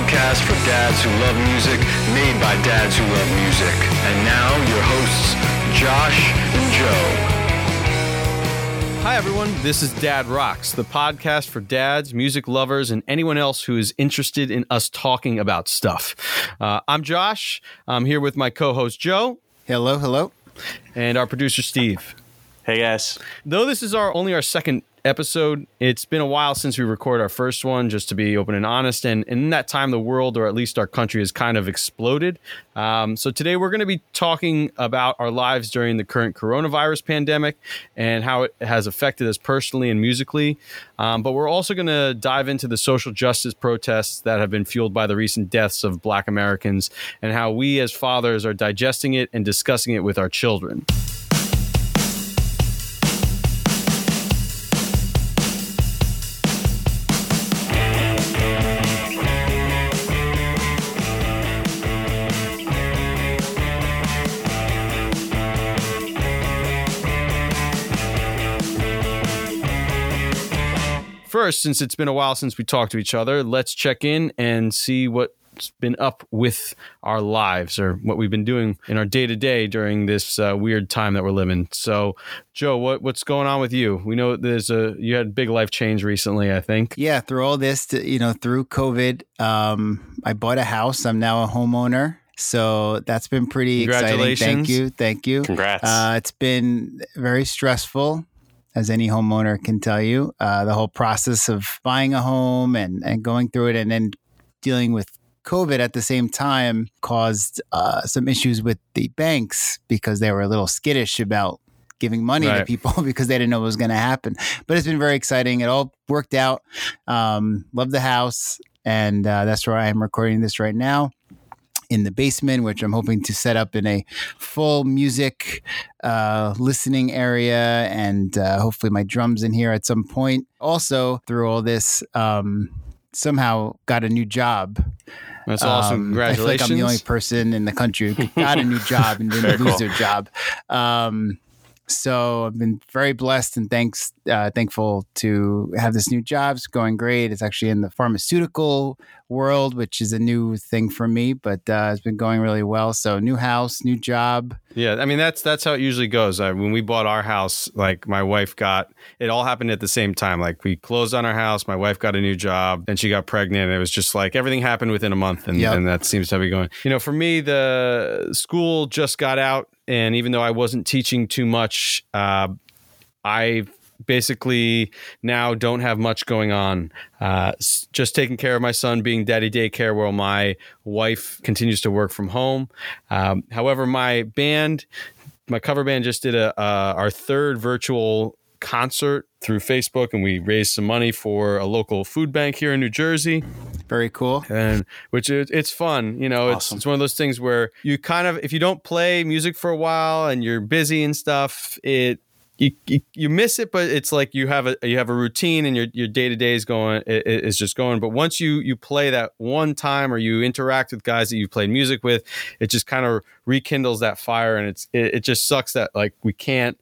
podcast for dads who love music, made by dads who love music. And now, your hosts, Josh and Joe. Hi, everyone. This is Dad Rocks, the podcast for dads, music lovers, and anyone else who is interested in us talking about stuff. Uh, I'm Josh. I'm here with my co host, Joe, Hello, hello. and our producer, Steve. Hey guys. Though this is our only our second episode, it's been a while since we recorded our first one, just to be open and honest. And, in that time, the world, or at least our country, has kind of exploded. Um, so today we're going to be talking about our lives during the current coronavirus pandemic and how it has affected us personally and musically. Um, but we're also going to dive into the social justice protests that have been fueled by the recent deaths of Black Americans and how we as fathers are digesting it and discussing it with our children. First, since it's been a while since we talked to each other, let's check in and see what's been up with our lives or what we've been doing in our day to day during this uh, weird time that we're living. So, Joe, what what's going on with you? We know there's a you had a big life change recently. I think. Yeah, through all this, to, you know, through COVID, um, I bought a house. I'm now a homeowner. So that's been pretty exciting. Thank you. Thank you. Congrats. Uh, it's been very stressful, as any homeowner can tell you. Uh, the whole process of buying a home and, and going through it and then dealing with COVID at the same time caused uh, some issues with the banks because they were a little skittish about giving money to people because they didn't know what was going to happen. But it's been very exciting. It all worked out. Um, love the house. And uh, that's where I am recording this right now in the basement, which I'm hoping to set up in a full music uh, listening area and uh, hopefully my drums in here at some point. Also, through all this, um, somehow got a new job. That's awesome. Um, Congratulations. I feel like I'm the only person in the country who got a new job and didn't lose cool. their job. Um, so I've been very blessed and thanks uh, thankful to have this new job. It's going great. It's actually in the pharmaceutical world, which is a new thing for me, but uh, it's been going really well. So new house, new job. Yeah, I mean that's that's how it usually goes. Uh, when we bought our house, like my wife got it all happened at the same time. Like we closed on our house, my wife got a new job, then she got pregnant. And it was just like everything happened within a month, and, Yep. and that seems to be going. You know, for me, the school just got out, and even though I wasn't teaching too much, uh, I basically now don't have much going on. Uh, just taking care of my son, being daddy daycare, while my wife continues to work from home. Um, however, my band, my cover band, just did a uh, our third virtual concert through Facebook, and we raised some money for a local food bank here in New Jersey Very cool. and which is it's fun you know it's, Awesome. it's one of those things where you kind of if you don't play music for a while and you're busy and stuff it you, you, you miss it but it's like you have a you have a routine and your your day-to-day is going i- i- is just going but once you you play that one time or you interact with guys that you've played music with it just kind of rekindles that fire and it's it, it just sucks that like we can't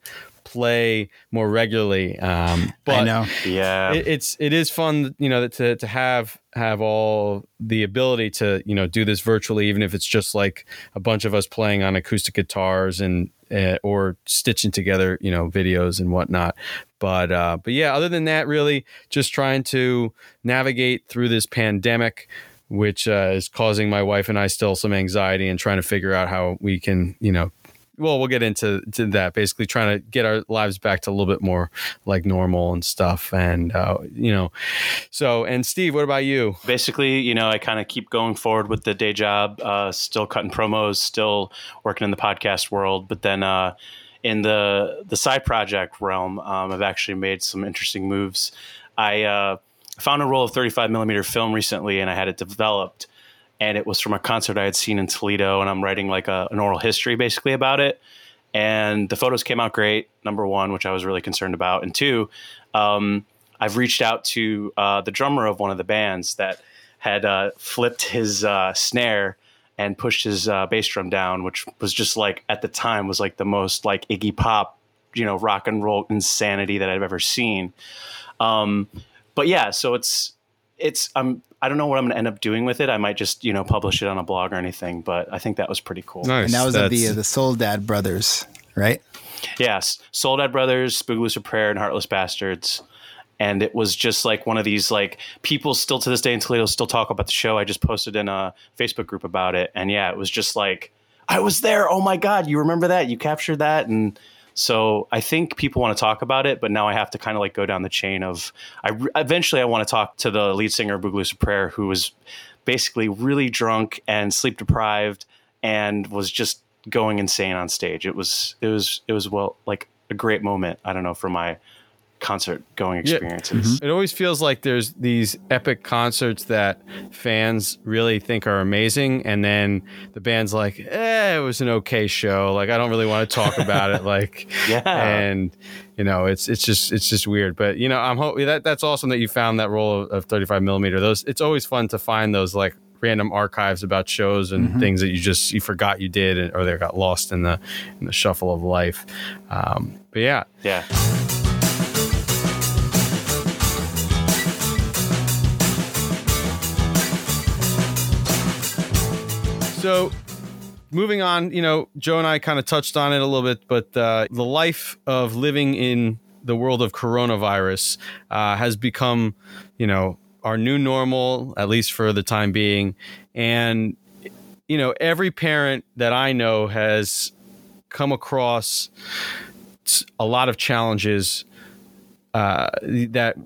play more regularly um but I know. yeah. it, it's it is fun you know to to have have all the ability to you know do this virtually even if it's just like a bunch of us playing on acoustic guitars and uh, or stitching together you know videos and whatnot but uh but yeah other than that really just trying to navigate through this pandemic which uh, is causing my wife and I still some anxiety and trying to figure out how we can you know well, we'll get into to that. Basically, trying to get our lives back to a little bit more like normal and stuff. And uh, you know, so and Steve, what about you? Basically, you know, I kind of keep going forward with the day job, uh, still cutting promos, still working in the podcast world, but then uh, in the the side project realm, um, I've actually made some interesting moves. I uh, found a roll of 35 millimeter film recently, and I had it developed. And it was from a concert I had seen in Toledo, and I'm writing like a, an oral history basically about it. And the photos came out great. Number one, which I was really concerned about, and two, um, I've reached out to uh, the drummer of one of the bands that had uh, flipped his uh, snare and pushed his uh, bass drum down, which was just like at the time was like the most like Iggy Pop, you know, rock and roll insanity that I've ever seen. Um, but yeah, so it's it's I'm I don't know what I'm going to end up doing with it. I might just you know publish it on a blog or anything. But I think that was pretty cool. Nice. And that was of the uh, the Soledad brothers, right? Yes, Soledad Brothers, Boogaloo Prayer, and Heartless Bastards. And it was just like one of these like people still to this day in Toledo still talk about the show. I just posted in a Facebook group about it, and yeah, it was just like I was there. Oh my god, you remember that? You captured that, and so I think people want to talk about it, but now I have to kind of like go down the chain of. I eventually I want to talk to the lead singer of Boogaloo Prayer, who was basically really drunk and sleep deprived, and was just going insane on stage. It was it was it was well like a great moment. I don't know for my concert going Yeah. experiences. It always feels like there's these epic concerts that fans really think are amazing, and then the band's like, "Eh, it was an okay show. Like, I don't really want to talk about it." Like, Yeah. and you know, it's it's just it's just weird. But you know, I'm hoping that that's awesome that you found that roll of, of 35 millimeter. Those it's always fun to find those like random archives about shows and things that you just you forgot you did or they got lost in the in the shuffle of life. Um, but yeah, Yeah. So, moving on, you know, Joe and I kind of touched on it a little bit, but uh, the life of living in the world of coronavirus uh, has become, you know, our new normal, at least for the time being. And, you know, every parent that I know has come across a lot of challenges uh, that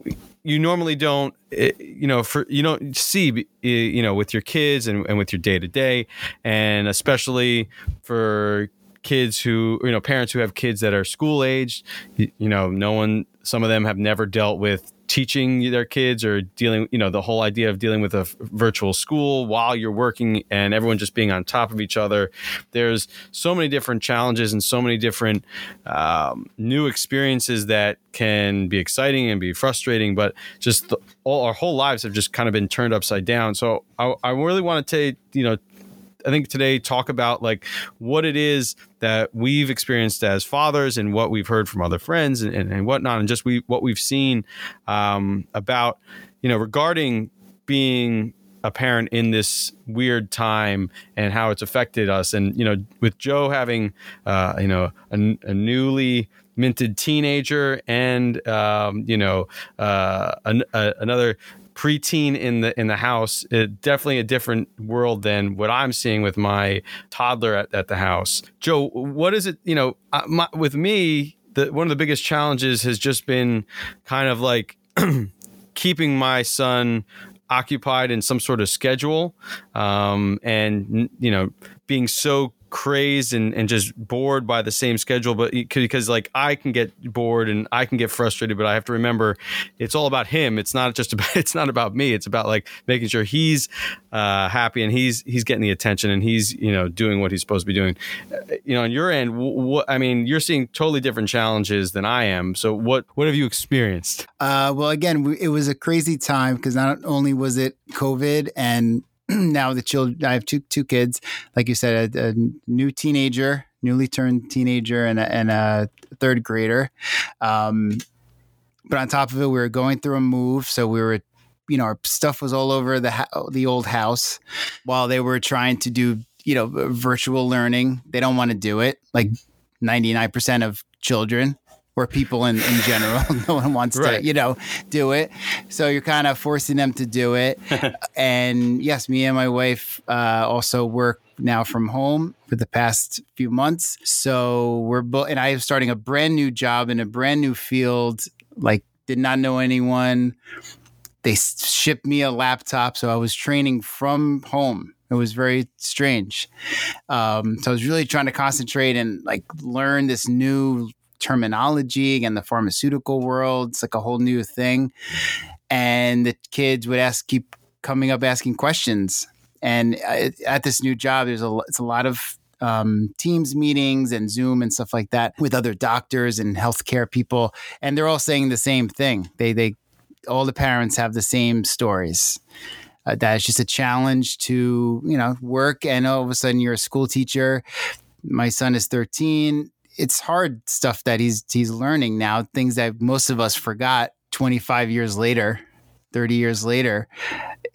you normally don't eh, you know for you don't see eh, you know with your kids and, and with your day to day and especially for kids who you know parents who have kids that are school aged you, you know no one some of them have never dealt with teaching their kids or dealing you know the whole idea of dealing with a f- virtual school while you're working and everyone just being on top of each other. There's so many different challenges and so many different um, new experiences that can be exciting and be frustrating but just the, all our whole lives have just kind of been turned upside down. So i, I really want to take you know I think today talk about like what it is that we've experienced as fathers and what we've heard from other friends and, and, and whatnot, and just we what we've seen um, about you know regarding being a parent in this weird time and how it's affected us. And you know, with Joe having uh, you know a, a newly minted teenager and um, you know uh, an, a, another preteen in the in the house it, definitely a different world than what i'm seeing with my toddler at, at the house. Joe what is it you know uh, my, with me the one of the biggest challenges has just been kind of like keeping my son occupied in some sort of schedule um, and you know being so crazed and, and just bored by the same schedule but because like i can get bored and i can get frustrated but i have to remember it's all about him. It's not just about it's not about me. It's about like making sure he's uh, happy and he's he's getting the attention and he's you know doing what he's supposed to be doing. Uh, you know on your end what i mean you're seeing totally different challenges than i am. So what what have you experienced? Uh, well, again, it was a crazy time because not only was it COVID, and now the children. I have two two kids, like you said, a, a new teenager, newly turned teenager, and a, and a third grader. Um, but on top of it, we were going through a move, so we were, you know, our stuff was all over the the old house, while they were trying to do, you know, virtual learning. They don't want to do it, like ninety nine percent of children or people in, in general. no one wants Right. to, you know, do it. So you're kind of forcing them to do it. and yes, me and my wife uh, also work now from home for the past few months. So we're both, and I am starting a brand new job in a brand new field. Like, did not know anyone. They shipped me a laptop, so I was training from home. It was very strange. Um, so I was really trying to concentrate and like learn this new terminology and the pharmaceutical world. It's like a whole new thing. And the kids would ask, keep coming up asking questions. And uh, at this new job, there's a it's a lot of um, Teams meetings and Zoom and stuff like that with other doctors and healthcare people, and they're all saying the same thing. They they all the parents have the same stories. Uh, that it's just a challenge to you know work, and all of a sudden you're a school teacher. My son is 13. It's hard stuff that he's he's learning now. Things that most of us forgot 25 years later 30 years later,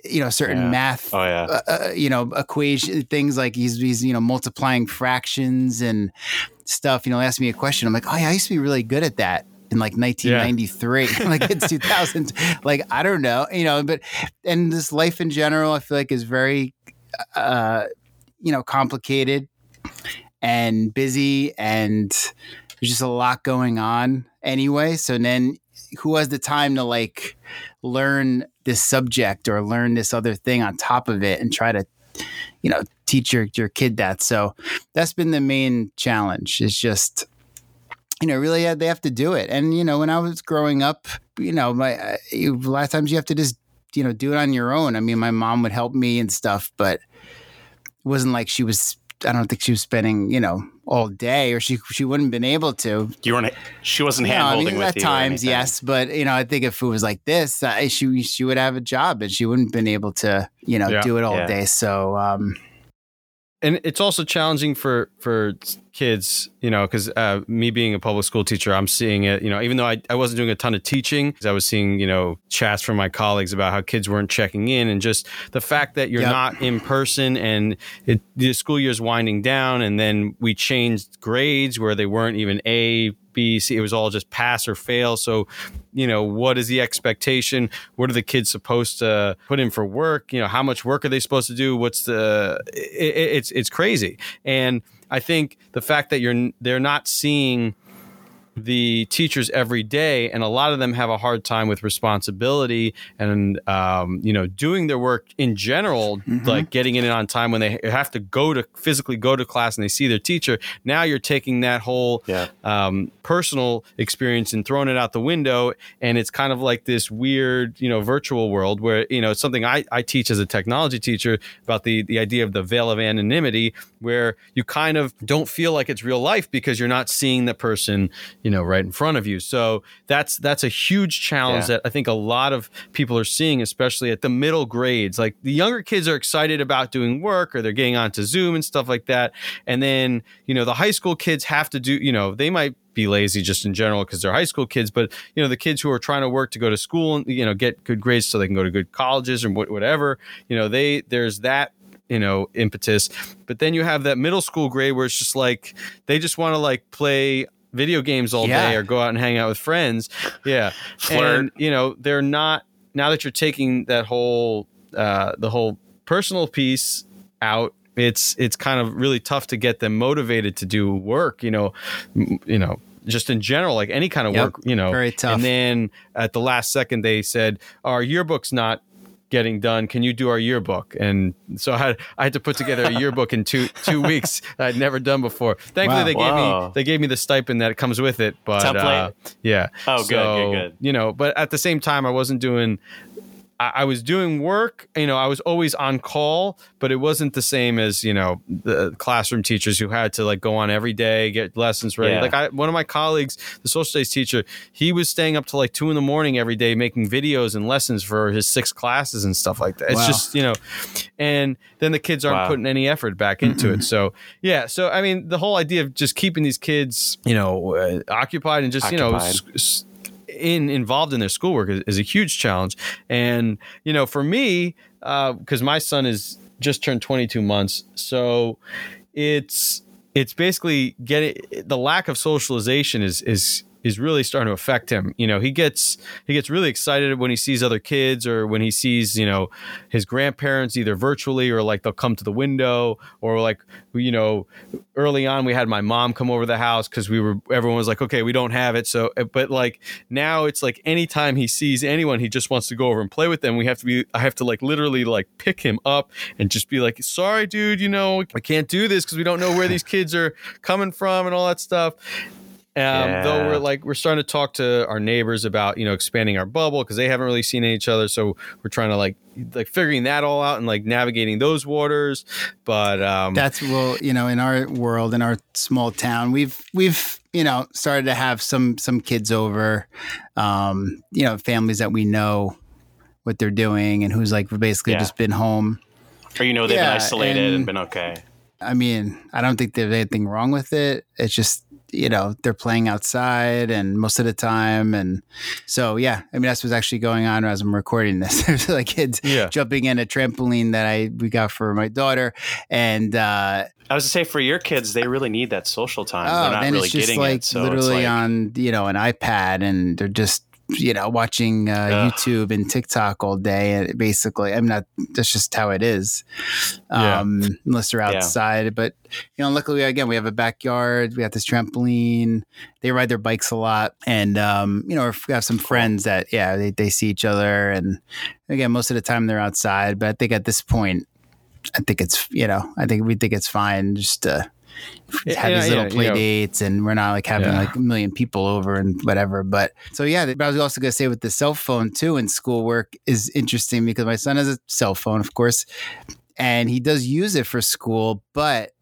you know, certain Yeah. math, Oh yeah. uh, uh, you know, equation things like he's, he's, you know, multiplying fractions and stuff. You know, ask me a question. I'm like, oh yeah, I used to be really good at that in like 1993. like it's 2000. Like, I don't know, you know, but, and this life in general, I feel like is very, uh, you know, complicated and busy and there's just a lot going on anyway. So then who has the time to like learn this subject or learn this other thing on top of it and try to, you know, teach your, your kid that. So that's been the main challenge is just, you know, really they have to do it. And, you know, when I was growing up, you know, my, a lot of times you have to just, you know, do it on your own. I mean, my mom would help me and stuff, but it wasn't like she was, I don't think she was spending, you know, all day or she, she wouldn't have been able to. You weren't. She wasn't hand I holding mean, with at you. times, yes, but you know, I think if it was like this, uh, she she would have a job, and she wouldn't have been able to, you know, Yeah. do it all Yeah. day. So, um, and it's also challenging for for kids you know because uh, me being a public school teacher i'm seeing it you know even though I, I wasn't doing a ton of teaching i was seeing you know chats from my colleagues about how kids weren't checking in and just the fact that you're Yep. not in person and it, the school year's winding down and then we changed grades where they weren't even a b c it was all just pass or fail. So you know what is the expectation? What are the kids supposed to put in for work? You know how much work are they supposed to do? What's the it- it's it's crazy. And i think the fact that you're they're not seeing the teachers every day and a lot of them have a hard time with responsibility and um, you know doing their work in general like getting in it on time when they have to go to physically go to class and they see their teacher now you're taking that whole Yeah. um, personal experience and throwing it out the window and it's kind of like this weird you know virtual world where you know it's something I, I teach as a technology teacher about the the idea of the veil of anonymity where you kind of don't feel like it's real life because you're not seeing the person you know right in front of you. So that's that's a huge challenge Yeah. that i think a lot of people are seeing especially at the middle grades. Like the younger kids are excited about doing work or they're getting onto zoom and stuff like that. And then you know the high school kids have to do you know they might be lazy just in general because they're high school kids but you know the kids who are trying to work to go to school and you know get good grades so they can go to good colleges or whatever you know they there's that you know impetus. But then you have that middle school grade where it's just like they just want to like play video games all Yeah. day or go out and hang out with friends yeah Flirt. and you know they're not now that you're taking that whole uh the whole personal piece out it's it's kind of really tough to get them motivated to do work you know m- you know just in general like any kind of Yep. work you know Very tough. and then at the last second they said our yearbook's not getting done can you do our yearbook? And so i had, I had to put together a yearbook in two two weeks that i'd never done before. Thankfully Wow. they gave me they gave me the stipend that comes with it but uh, yeah. Oh, good, good, good. you know but at the same time i wasn't doing I, I was doing work you know i was always on call but it wasn't the same as you know the classroom teachers who had to like go on every day get lessons ready Yeah. like I, one of my colleagues the social studies teacher he was staying up to like two in the morning every day making videos and lessons for his six classes and stuff like that it's Wow. just you know and then the kids aren't Wow. putting any effort back into it so yeah so i mean the whole idea of just keeping these kids you know uh, occupied and just you know s- in involved in their schoolwork is, is a huge challenge. And you know for me uh, because my son is just turned 22 months so it's it's basically getting the lack of socialization is is is really starting to affect him. You know, he gets he gets really excited when he sees other kids or when he sees, you know, his grandparents either virtually or like they'll come to the window or like you know, early on we had my mom come over the house cuz we were everyone was like, "Okay, we don't have it." So eh, but like now it's like anytime he sees anyone, he just wants to go over and play with them. We have to be I have to like literally like pick him up and just be like, "Sorry, dude, you know, I can't do this cuz we don't know where these kids are coming from and all that stuff." Um, Though we're like we're starting to talk to our neighbors about you know expanding our bubble because they haven't really seen each other, so we're trying to like like figuring that all out and like navigating those waters. But um, That's well, you know, in our world, in our small town, we've we've you know started to have some some kids over, um, you know, families that we know what they're doing and who's like basically Yeah. just been home. Or you know they've Yeah, been isolated and, and- been okay. I mean, I don't think there's anything wrong with it. It's just you know they're playing outside and most of the time and so yeah i mean that's what's actually going on as i'm recording this there's like kids Yeah. jumping in a trampoline that i we got for my daughter and uh I was to say for your kids, they really need that social time. They're oh not then really it's just getting like it. So literally like, on you know an ipad and they're just you know watching uh, youtube and tiktok all day and basically i'm not that's just how it is Yeah. um unless they're Yeah. outside but you know luckily again we have a backyard we have this trampoline they ride their bikes a lot and um you know we have some friends that yeah they, they see each other and again most of the time they're outside but i think at this point i think it's you know i think we think it's fine just to Yeah, have these little yeah, play dates and we're not like having Yeah. like a million people over and whatever but so yeah but i was also going to say with the cell phone too and schoolwork is interesting because my son has a cell phone of course and he does use it for school but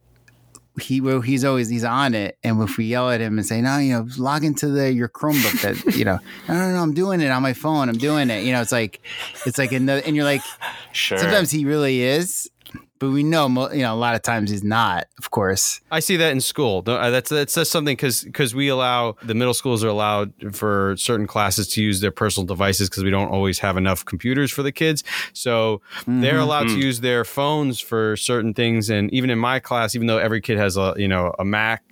he well, he's always he's on it and if we yell at him and say no you know log into the your chromebook that you know no no no i'm doing it on my phone i'm doing it you know it's like it's like another and you're like sure. sometimes he really is but we know you know a lot of times he's not of course I see that in school. No, uh, That's that's just something because we allow the middle schools are allowed for certain classes to use their personal devices because we don't always have enough computers for the kids. So they're allowed to use their phones for certain things. And even in my class, even though every kid has a you know a Mac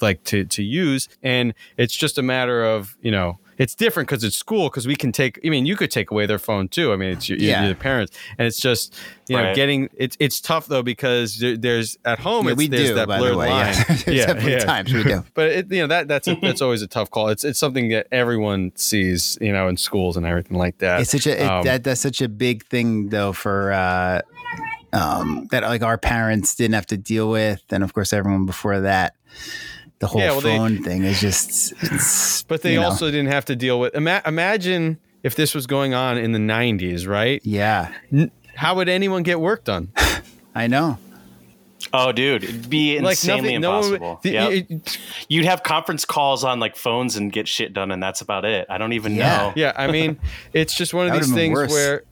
like to to use, and it's just a matter of you know. It's different because it's school because we can take. I mean, you could take away their phone too. I mean, it's your, Yeah. you're parents, and it's just you know Right. getting. It's it's tough though because there, there's at home. Yeah, it's, we there's do that by blurred the way line. yeah there's definitely times we do But it, you know that that's a, that's always a tough call. It's it's something that everyone sees, you know, in schools and everything like that. It's such a it, Um, that that's such a big thing though for uh, um, that like our parents didn't have to deal with, and of course everyone before that. The whole Yeah, well, they- phone thing is just. It's, but they you know, also didn't have to deal with. Ima- imagine if this was going on in the '90s, right? yeah, N- How would anyone get work done? I know. oh, dude, it'd be insanely no one would- impossible. the- Yep. it- You'd have conference calls on like phones and get shit done, and that's about it. I don't even Yeah. know. yeah, I mean, it's just one of these things worse. where,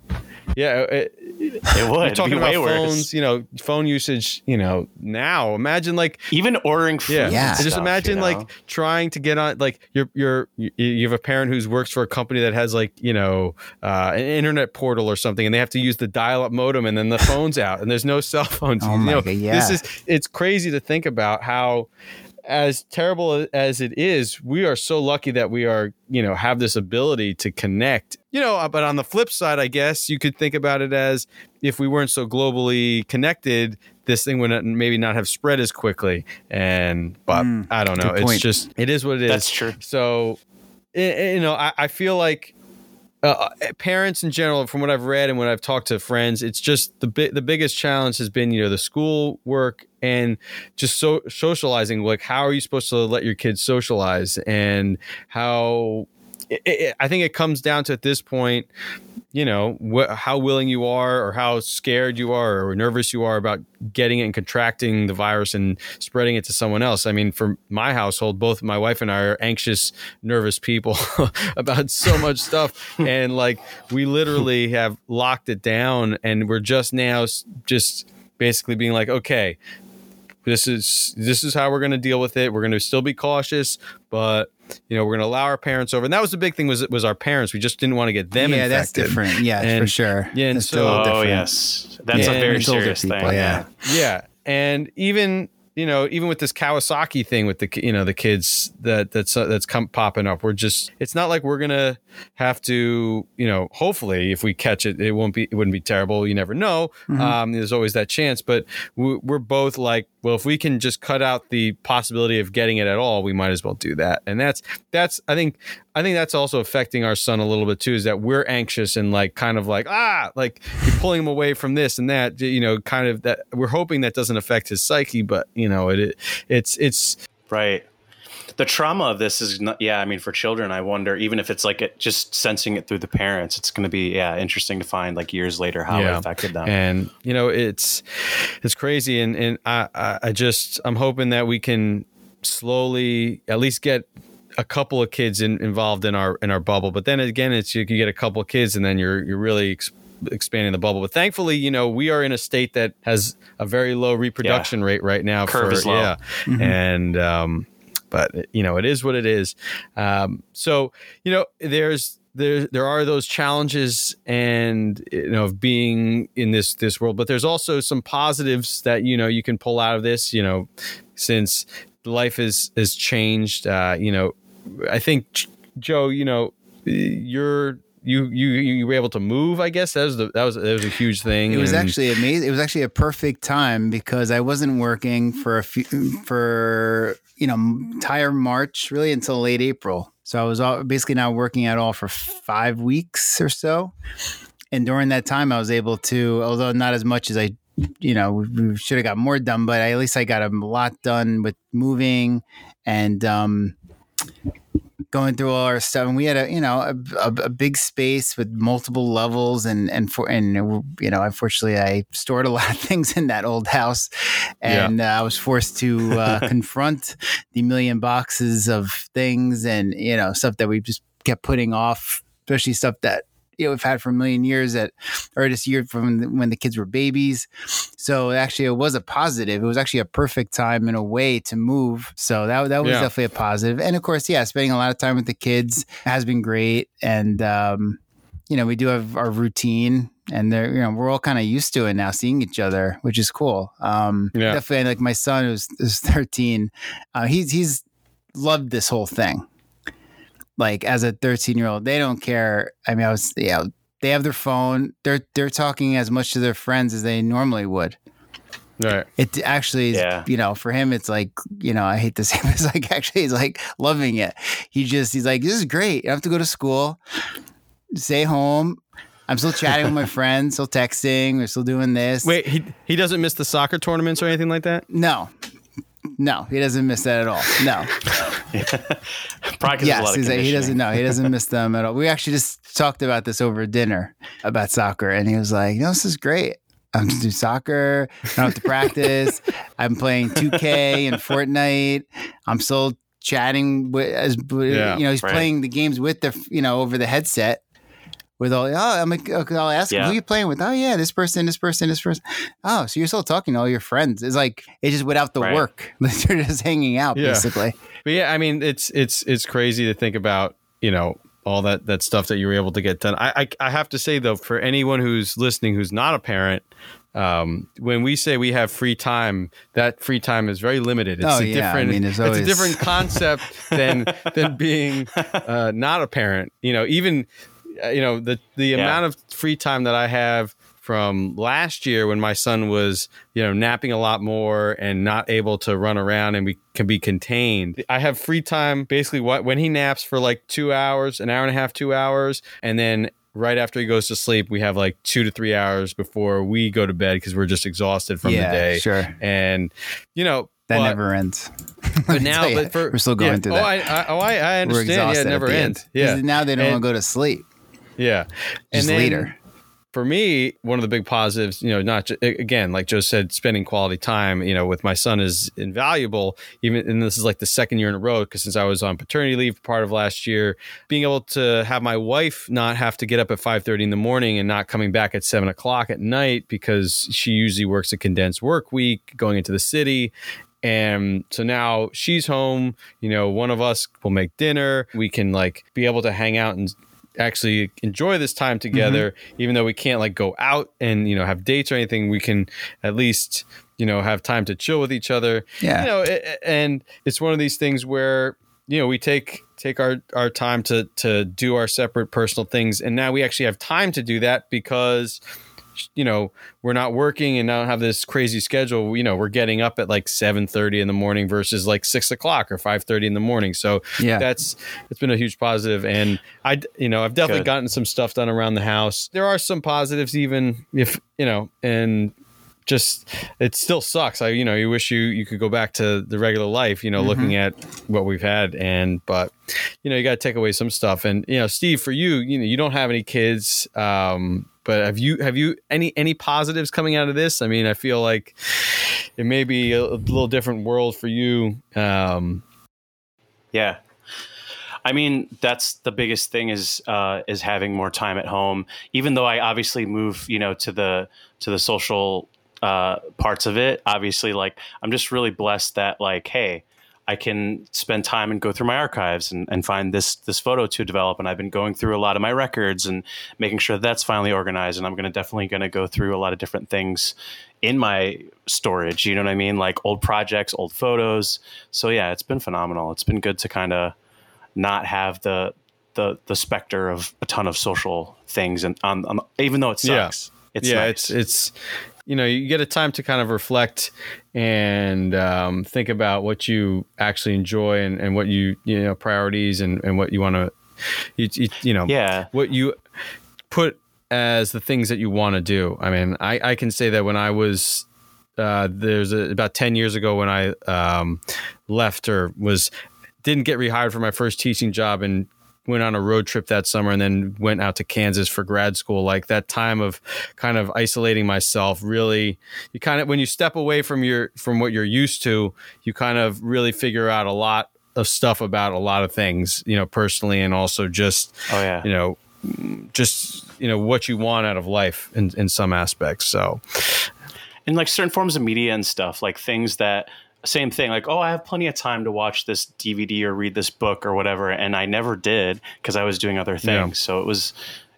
yeah, it, It would. you're It'd talking be way about worse. phones, you know, phone usage, you know, now. Imagine like Even ordering food. Yeah. and Yeah. Just imagine you know? like trying to get on like you're you're you you have a parent who's works for a company that has like, you know, uh, an internet portal or something and they have to use the dial-up modem and then the phone's out and there's no cell phones. Oh you my know, God, yeah. This is it's crazy to think about how as terrible as it is, we are so lucky that we are, you know, have this ability to connect. You know, uh, but on the flip side, I guess you could think about it as if we weren't so globally connected, this thing would not- maybe not have spread as quickly. And but Mm, I don't know. It's point. just it is what it is. That's true. So, i- i- you know, I, I feel like uh, parents in general, from what I've read and what I've talked to friends, it's just the bi- the biggest challenge has been you know the school work and just so socializing. Like, how are you supposed to let your kids socialize, and how i i I think it comes down to at this point, you know, wh- how willing you are, or how scared you are, or nervous you are about getting it and contracting the virus and spreading it to someone else. I mean, for my household, both my wife and I are anxious, nervous people about so much stuff, and like we literally have locked it down, and we're just now just basically being like, okay, this is this is how we're going to deal with it. We're going to still be cautious, but you know, we're going to allow our parents over. And that was the big thing was was our parents. We just didn't want to get them yeah, infected. that's different. Yeah, for sure. yeah, and That's so- Oh different. yes, that's Yeah, a very serious people, thing. yeah. Yeah, and even you know, even with this Kawasaki thing with the you know the kids that that's uh, that's come popping up, we're just it's not like we're gonna have to you know. Hopefully, if we catch it, it won't be it wouldn't be terrible. You never know. Um, there's always that chance, but we're both like, well, if we can just cut out the possibility of getting it at all, we might as well do that. And that's that's I think I think that's also affecting our son a little bit too. Is that we're anxious and like kind of like ah like you're pulling him away from this and that. You know, kind of that we're hoping that doesn't affect his psyche, but you know it, it it's it's Right. The trauma of this is not, yeah, I mean, for children, I wonder, even if it's like it, just sensing it through the parents, it's going to be, yeah, interesting to find like years later how it affected them. and you know it's it's crazy and and I i just i'm hoping that we can slowly at least get a couple of kids in, involved in our in our bubble but then again it's you can get a couple of kids and then you're you're really ex- expanding the bubble but thankfully you know we are in a state that has a very low reproduction rate right now Curve for is low. yeah and um but you know, it is what it is. Um, so you know, there's there there are those challenges and you know of being in this this world but there's also some positives that you know you can pull out of this you know since life is has changed uh you know i think joe you know you're you you you were able to move i guess that was the that was that was a huge thing It was and- actually amazing. It was actually a perfect time because I wasn't working for a few, for you know entire March really until late April. So I was all, basically not working at all for five weeks or so. And during that time, I was able to, although not as much as I, you know, we should have got more done, but at least I got a lot done with moving and um, going through all our stuff. And we had a, you know, a, a, a big space with multiple levels, and and for and you know, unfortunately, I stored a lot of things in that old house, and uh, I was forced to uh, confront the million boxes of things and you know stuff that we just kept putting off, especially stuff that you know we've had for a million years that or this year from when the kids were babies. So actually, it was a positive. It was actually a perfect time in a way to move. So that that was Yeah. definitely a positive. And of course, yeah, spending a lot of time with the kids has been great. And um, you know, we do have our routine. And they're, you know, we're all kind of used to it now, seeing each other, which is cool. Um, Yeah. definitely, like my son who's, who's 13, uh, he's he's loved this whole thing like as a 13 year old they don't care. I mean i was yeah they have their phone. They're they're talking as much to their friends as they normally would. Right. It actually is, Yeah. you know for him it's like you know i hate to say this it's like actually he's like loving it. He just he's like this is great. I have to go to school. Stay home. I'm still chatting with my friends still texting we're still doing this. Wait he he doesn't miss the soccer tournaments or anything like that? No no he doesn't miss that at all no Probably 'cause there's a yes, he's like, he doesn't conditioning. know. He doesn't miss them at all. We actually just talked about this over dinner about soccer, and he was like, "No, this is great. I'm just do soccer. I don't have to practice. I'm playing 2K and Fortnite. I'm still chatting with as Yeah, you know. He's right. playing the games with the you know over the headset." With all, oh, I'm like, okay, I'll ask him, Yeah. who you playing with? Oh, yeah, this person, this person, this person. Oh, so you're still talking to all your friends. It's like, it's just without the Right. work. They're just hanging out, Yeah. basically. But yeah, I mean, it's it's it's crazy to think about, you know, all that that stuff that you were able to get done. I I, I have to say though, for anyone who's listening who's not a parent, um, when we say we have free time, that free time is very limited. It's Oh, a yeah. I different, mean, it's always- a different concept than than being uh, not a parent. You know, even Uh, you know the the Yeah. amount of free time that I have from last year when my son was you know napping a lot more and not able to run around and we can be contained i have free time basically what when he naps for like two hours an hour and a half two hours and then right after he goes to sleep we have like two to three hours before we go to bed because we're just exhausted from yeah, the day sure. and you know That but- never ends. but now but for, we're still going yeah. through oh, that. I, I, oh I, I We're understand yeah it never ends end. yeah 'Cause Now they don't And- want to go to sleep. Yeah Just then- later. for me, one of the big positives, you know, not again, like Joe said, spending quality time, you know, with my son is invaluable. Even and this is like the second year in a row because since I was on paternity leave part of last year, being able to have my wife not have to get up at five thirty in the morning and not coming back at seven o'clock at night because she usually works a condensed work week, going into the city. And so now she's home, you know, one of us will make dinner. We can like be able to hang out and actually enjoy this time mm-hmm. together even though we can't like go out and you know have dates or anything we can at least you know have time to chill with each other. Yeah. you know a- and it's one of these things where you know we take take our our time to to do our separate personal things. And now we actually have time to do that because you know we're not working and don't have this crazy schedule you know we're getting up at like 7.30 in the morning versus like 6 o'clock or 5.30 in the morning. So Yeah. that's it's been a huge positive. And i you know i've definitely Good. gotten some stuff done around the house. There are some positives even if you know and just it still sucks. I you know you wish you you could go back to the regular life you know looking at what we've had. And but you know you got to take away some stuff. And you know steve for you you know you don't have any kids um but have you have you any any positives coming out of this i mean i feel like it may be a, a little different world for you um Yeah. I mean, that's the biggest thing is uh, is having more time at home. Even though I obviously move, you know, to the to the social uh, parts of it. Obviously, like I'm just really blessed that like, hey, I can spend time and go through my archives and, and find this this photo to develop. And I've been going through a lot of my records and making sure that's finally organized. And I'm going to definitely going to go through a lot of different things in my storage. You know what I mean? Like old projects, old photos. So yeah, it's been phenomenal. It's been good to kind of not have the the the specter of a ton of social things and on, on even though it sucks. Yeah. It's yeah, nice. it's it's you know you get a time to kind of reflect and um, think about what you actually enjoy and, and what you you know priorities and, and what you want to you, you, you know yeah what you put as the things that you want to do. I mean, I, I can say that when I was uh, there's a, about 10 years ago when I um, left or was didn't get rehired for my first teaching job and went on a road trip that summer and then went out to Kansas for grad school. Like that time of kind of isolating myself, really, you kind of when you step away from your from what you're used to, you kind of really figure out a lot of stuff about a lot of things, you know, personally and also just, oh yeah, you know, just you know what you want out of life in in some aspects. So, and like certain forms of media and stuff, like things that same thing like oh i have plenty of time to watch this dvd or read this book or whatever and i never did because i was doing other things Yeah. so it was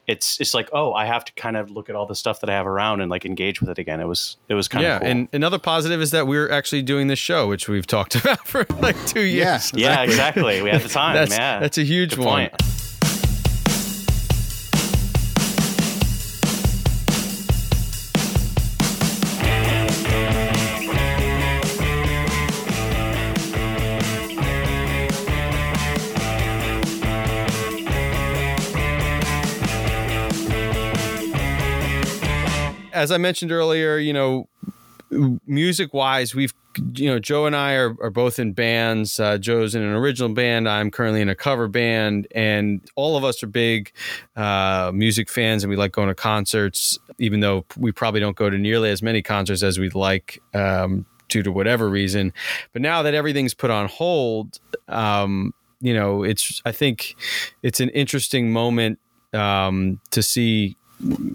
it's it's like oh i have to kind of look at all the stuff that i have around and like engage with it again it was it was kind yeah, of cool. and another positive is that we're actually doing this show, which we've talked about for like two Yeah. years. yeah exactly we had the time that's yeah that's a huge Good one. point. As I mentioned earlier, you know, music wise, we've you know Joe and I are, are both in bands. Uh, Joe's in an original band. I'm currently in a cover band, and all of us are big uh, music fans, and we like going to concerts, even though we probably don't go to nearly as many concerts as we'd like. Um, due to whatever reason, but now that everything's put on hold, um, you know, it's I think it's an interesting moment um, to see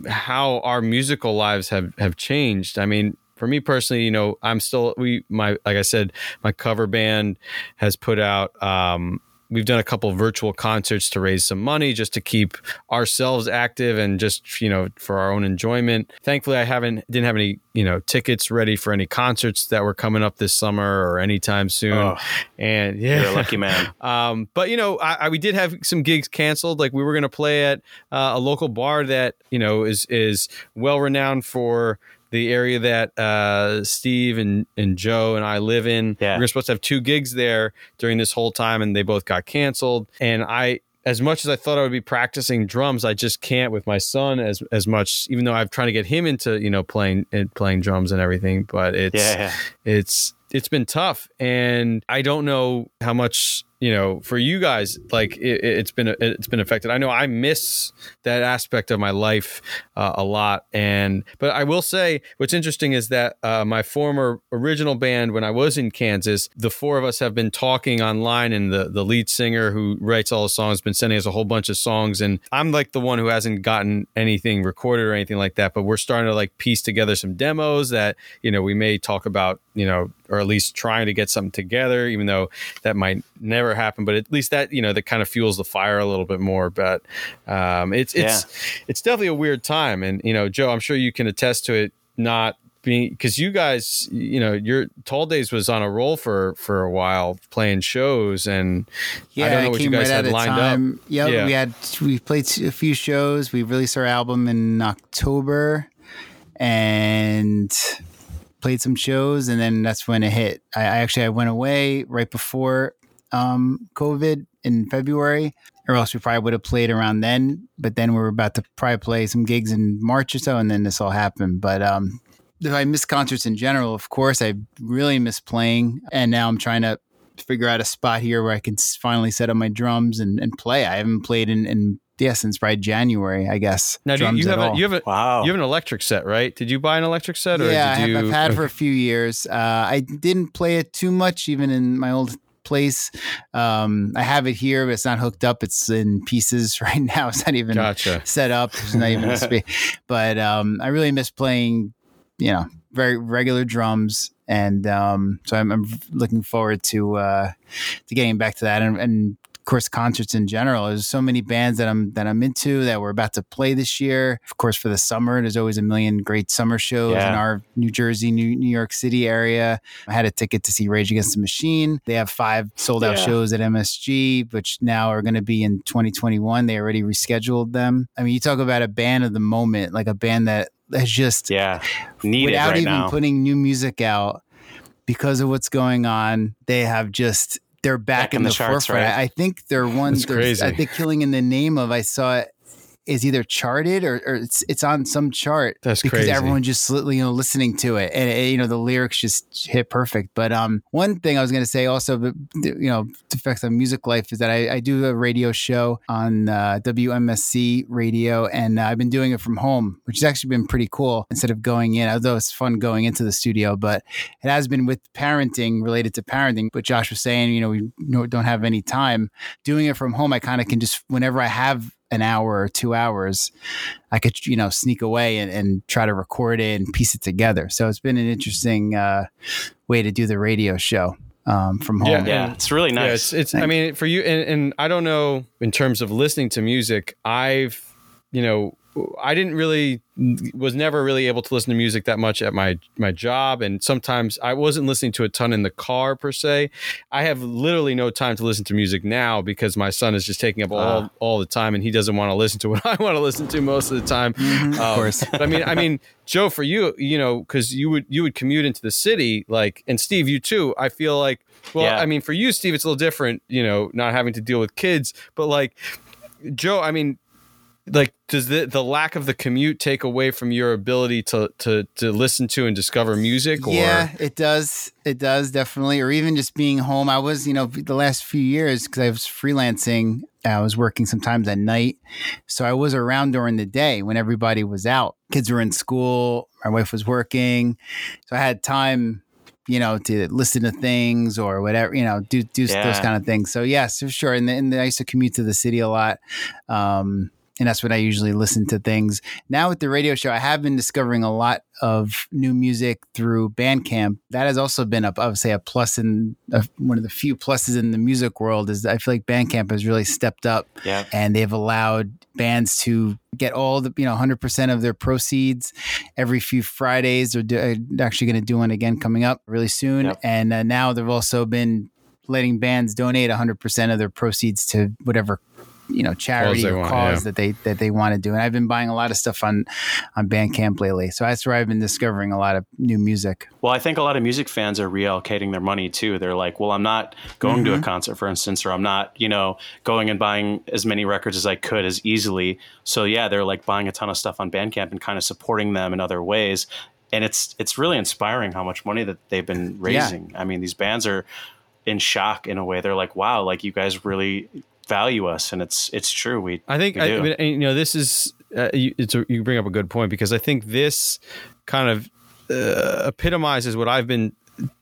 how our musical lives have have changed. I mean, for me personally, you know, I'm still we my like I said, my cover band has put out um we've done a couple virtual concerts to raise some money just to keep ourselves active and just, you know, for our own enjoyment. Thankfully, I haven't didn't have any, you know, tickets ready for any concerts that were coming up this summer or anytime soon. Oh, and yeah, you're a lucky man um, but you know, I, I, we did have some gigs canceled. Like we were going to play at uh, a local bar that you know is is well renowned for the area that uh, Steve and, and Joe and I live in. Yeah. We were supposed to have two gigs there during this whole time, and they both got canceled. And I, as much as I thought I would be practicing drums, I just can't with my son as as much. Even though I'm trying to get him into you know playing and playing drums and everything, but it's yeah, it's it's been tough and i don't know how much you know for you guys like it, it's been it's been affected. I know i miss that aspect of my life uh, a lot. And but i will say what's interesting is that uh, my former original band when i was in kansas the four of us have been talking online and the the lead singer who writes all the songs has been sending us a whole bunch of songs. And i'm like the one who hasn't gotten anything recorded or anything like that but we're starting to like piece together some demos that you know we may talk about you know or at least trying to get something together, even though that might never happen. But at least that you know that kind of fuels the fire a little bit more. But um, it's it's it's definitely a weird time, and you know, Joe, I'm sure you can attest to it. Not being because you guys, you know, your Tall Days was on a roll for for a while playing shows, and Yeah, I don't know what you guys right had lined time. up. Yep, Yeah. we had we played a few shows. We released our album in October, and played some shows, and then that's when it hit. I, I actually I went away right before um, COVID in February, or else we probably would have played around then. But then we were about to probably play some gigs in March or so, and then this all happened. But um, if I miss concerts in general, of course, I really miss playing, and now I'm trying to figure out a spot here where I can finally set up my drums and, and play. I haven't played in, in yeah since probably January, I guess. Now, do you, drums you at have a, you have a Wow. you have an electric set, right? Did you buy an electric set, or yeah, I did have, you? I've had it for a few years. Uh, I didn't play it too much, even in my old place. Um, I have it here, but it's not hooked up. It's in pieces right now. It's not even Gotcha. set up. It's not even a space. But um, I really miss playing. You know, very regular drums, and um, so I'm, I'm looking forward to uh, to getting back to that, and, and course concerts in general. There's so many bands that I'm that I'm into that we're about to play this year. Of course, for the summer, there's always a million great summer shows Yeah. in our New Jersey, New, New York City area. I had a ticket to see Rage Against the Machine. They have five sold out Yeah. shows at MSG, which now are going to be in 2021. They already rescheduled them. I mean, you talk about a band of the moment, like a band that has just Yeah, needed without right even now. putting new music out because of what's going on they have just they're back, in, the, charts, forefront right? i think they're one That's there's- i uh, think killing in the name of i saw it is either charted or, or it's it's on some chart That's because crazy. everyone just you know listening to it. And it, you know the lyrics just hit perfect. But um one thing i was going to say also you know to affect on music life is that I, I do a radio show on uh, wmsc radio and uh, i've been doing it from home which has actually been pretty cool instead of going in although it's fun going into the studio but it has been with parenting related to parenting. But josh was saying you know we don't have any time. Doing it from home i kind of can just whenever i have an hour or two hours I could, you know, sneak away and, and try to record it and piece it together. So it's been an interesting uh, way to do the radio show um, from home. Yeah. yeah, it's really Yeah, nice. it's, it's I mean, for you, and, and I don't know in terms of listening to music, I've, you know, I didn't really, was never really able to listen to music that much at my my job, and sometimes I wasn't listening to a ton in the car per se. I have literally no time to listen to music now because my son is just taking up all Ah. all the time, and he doesn't want to listen to what I want to listen to most of the time. Mhm, of Um, course. but I mean, I mean, Joe, for you, you know, because you would you would commute into the city, like, and Steve, you too. I feel like, well, Yeah. I mean, for you, Steve, it's a little different, you know, not having to deal with kids, but like, Joe, I mean, like, does the the lack of the commute take away from your ability to to to listen to and discover music? Or Yeah, it does. It does definitely. Or even just being home. I was, you know, the last few years because I was freelancing. I was working sometimes at night, so I was around during the day when everybody was out. Kids were in school. My wife was working, so I had time, you know, to listen to things or whatever, you know, do do those kind of things. So yes, for sure. And, the, and I used to commute to the city a lot. Um, and that's when I usually listen to things. Now with the radio show, I have been discovering a lot of new music through Bandcamp. That has also been a, I would say, a plus in a, one of the few pluses in the music world. Is I feel like Bandcamp has really stepped up, yeah, and they've allowed bands to get all the you know 100% of their proceeds every few Fridays. They're, do, they're actually going to do one again coming up really soon, Yep. and uh, now they've also been letting bands donate 100% of their proceeds to whatever you know charity they or want, cause yeah. that they that they want to do and i've been buying a lot of stuff on on bandcamp lately so that's where i've been discovering a lot of new music Well, I think a lot of music fans are reallocating their money too. They're like, well, I'm not going to a mm-hmm. concert, for instance, or I'm not, you know, going and buying as many records as I could as easily. So yeah, they're like buying a ton of stuff on Bandcamp and kind of supporting them in other ways. And it's it's really inspiring how much money that they've been raising. I mean, these bands are in shock in a way. They're like, wow, like you guys really value us, and it's it's true. We I think we I. I mean, you know this is uh, you, it's a, you bring up a good point because I think this kind of uh, epitomizes what I've been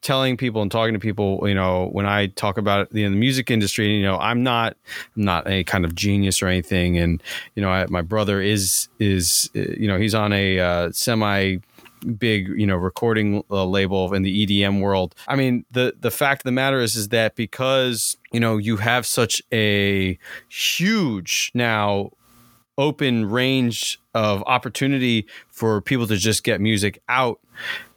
telling people and talking to people. You know, when I talk about you know, the music industry, you know, I'm not I'm not a kind of genius or anything, and you know, I, my brother is is uh, you know he's on a uh, semi big you know recording uh, label in the EDM world. I mean the the fact of the matter is is that because you know you have such a huge now open range of opportunity for people to just get music out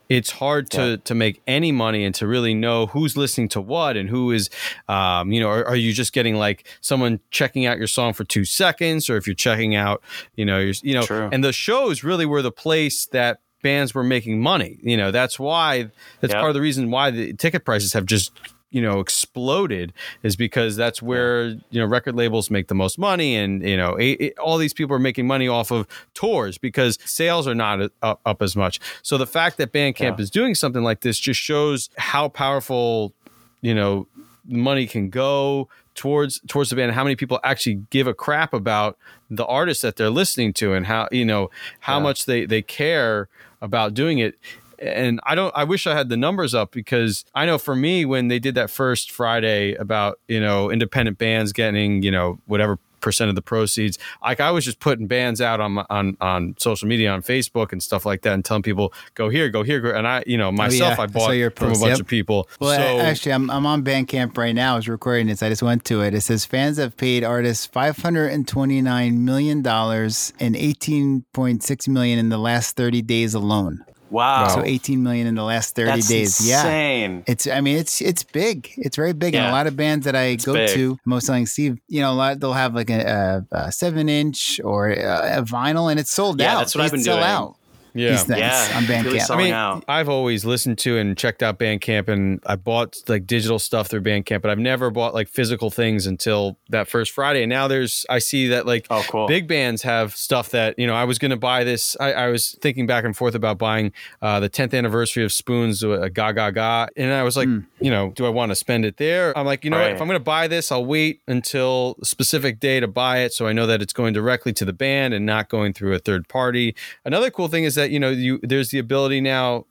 it's hard to Yeah. to make any money and to really know who's listening to what and who is um, you know are, are you just getting like someone checking out your song for two seconds or if you're checking out you know you know True. and the shows really were the place that bands were making money you know that's why that's Yep. part of the reason why the ticket prices have just you know exploded is because that's where you know record labels make the most money and you know it, it- all these people are making money off of tours because sales are not up, up as much so the fact that bandcamp Yeah. is doing something like this just shows how powerful you know money can go towards towards the band how many people actually give a crap about the artist that they're listening to and how you know how Yeah. much they they care about doing it and I don't I wish I had the numbers up because I know for me when they did that first Friday about you know independent bands getting you know whatever percent of the proceeds. Like I was just putting bands out on on on social media, on Facebook and stuff like that, and telling people go here, go here, go. And I, you know, myself, Oh, yeah. I I bought your from a bunch yep. of people. Well, so I- actually, I'm, I'm on Bandcamp right now. I was recording this. I just went to it. It says fans have paid artists 529 million dollars and 18.6 million in the last 30 days alone. Wow. So 18 million in the last 30 That's days. Yeah. insane. It's, I mean, it's it's big. It's very big, and a lot of bands that I go big. to, most selling Steve, you know, a lot they'll have like a, a, a seven inch or a, a vinyl, and it's sold Yeah, out. that's what They I've been doing. out. Yeah, These things Yeah, on really Bandcamp. I mean, out. I've always listened to and checked out Bandcamp, and I bought like digital stuff through Bandcamp, but I've never bought like physical things until that first Friday. And now there's, I see that like Oh, cool. big bands have stuff that you know. I was going to buy this. I, I was thinking back and forth about buying uh, the 10th anniversary of Spoon's, uh, Ga Ga Ga, and I was like, you know, do I want to spend it there? I'm like, you know, what? If I'm going to buy this, I'll wait until a specific day to buy it, so I know that it's going directly to the band and not going through a third party. Another cool thing is that you know, you there's the ability now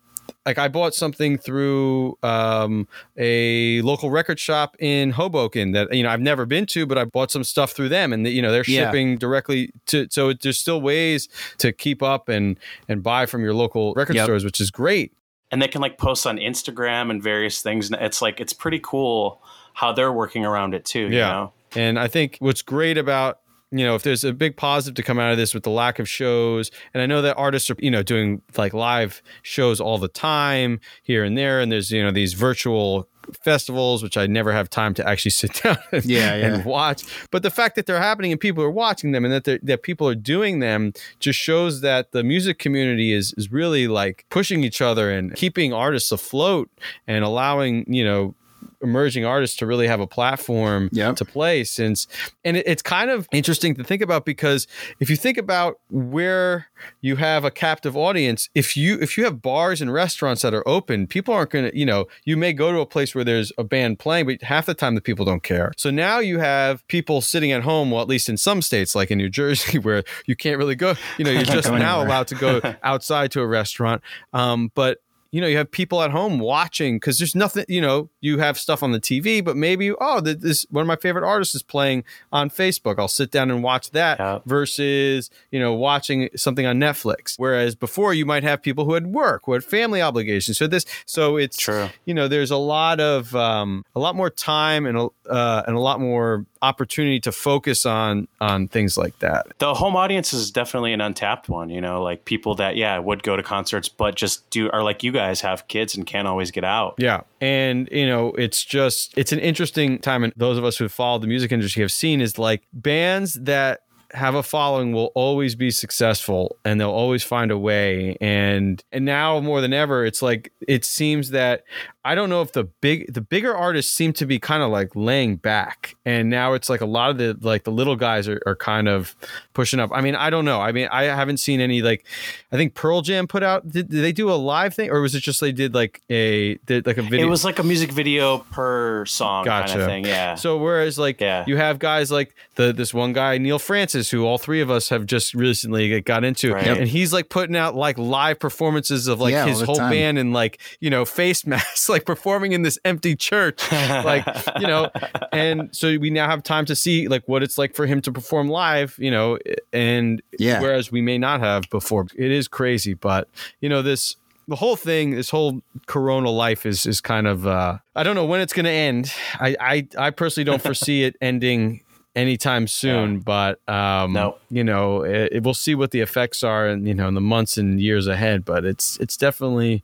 like I bought something through um, a local record shop in Hoboken that you know I've never been to, but I bought some stuff through them, and you know they're Yeah. shipping directly to. So it, there's still ways to keep up and and buy from your local record Yep. stores, which is great. and they can like post on Instagram and various things. And it's like it's pretty cool how they're working around it too. You Yeah. know? And I think what's great about you know if there's a big positive to come out of this with the lack of shows and i know that artists are you know doing like live shows all the time here and there and there's you know these virtual festivals which i never have time to actually sit down and, Yeah, yeah. and watch but the fact that they're happening and people are watching them and that they're- that people are doing them just shows that the music community is is really like pushing each other and keeping artists afloat and allowing you know emerging artists to really have a platform Yep. to play since and it, it's kind of interesting to think about because if you think about where you have a captive audience if you if you have bars and restaurants that are open people aren't going to you know you may go to a place where there's a band playing but half the time the people don't care. So now you have people sitting at home well at least in some states like in new jersey where you can't really go you know you're just now allowed to go outside to a restaurant. Um, but you know, you have people at home watching because there's nothing, you know, you have stuff on the TV, but maybe, oh, this one of my favorite artists is playing on Facebook. I'll sit down and watch that Yeah. versus, you know, watching something on Netflix. Whereas before you might have people who had work, who had family obligations. So this, so it's, True. you know, there's a lot of, um, a lot more time and, a- uh, and a lot more opportunity to focus on, on things like that. The home audience is definitely an untapped one. You know, like people that yeah would go to concerts, but just do are like you guys have kids and can't always get out. Yeah. And, you know, it's just, it's an interesting time. And those of us who have followed the music industry have seen is like bands that have a following will always be successful and they'll always find a way and and now more than ever it's like it seems that I don't know if the big the bigger artists seem to be kind of like laying back and now it's like a lot of the like the little guys are, are kind of pushing up. I mean, I don't know. I mean, I haven't seen any like I think Pearl Jam put out did, did they do a live thing or was it just they did like a did like a video It was like a music video per song kind Gotcha. of thing. Yeah. so whereas like Yeah. you have guys like the this one guy Neil Francis who all three of us have just recently got into Right. and he's like putting out like live performances of like Yeah, his whole time. band and like you know face masks like performing in this empty church like you know and so we now have time to see like what it's like for him to perform live you know and Yeah. whereas we may not have before it is crazy but you know this the whole thing this whole corona life is is kind of uh i don't know when it's going to end i i i personally don't foresee it ending anytime soon but um No. you know it, it- we'll see what the effects are and you know in the months and years ahead but it's it's definitely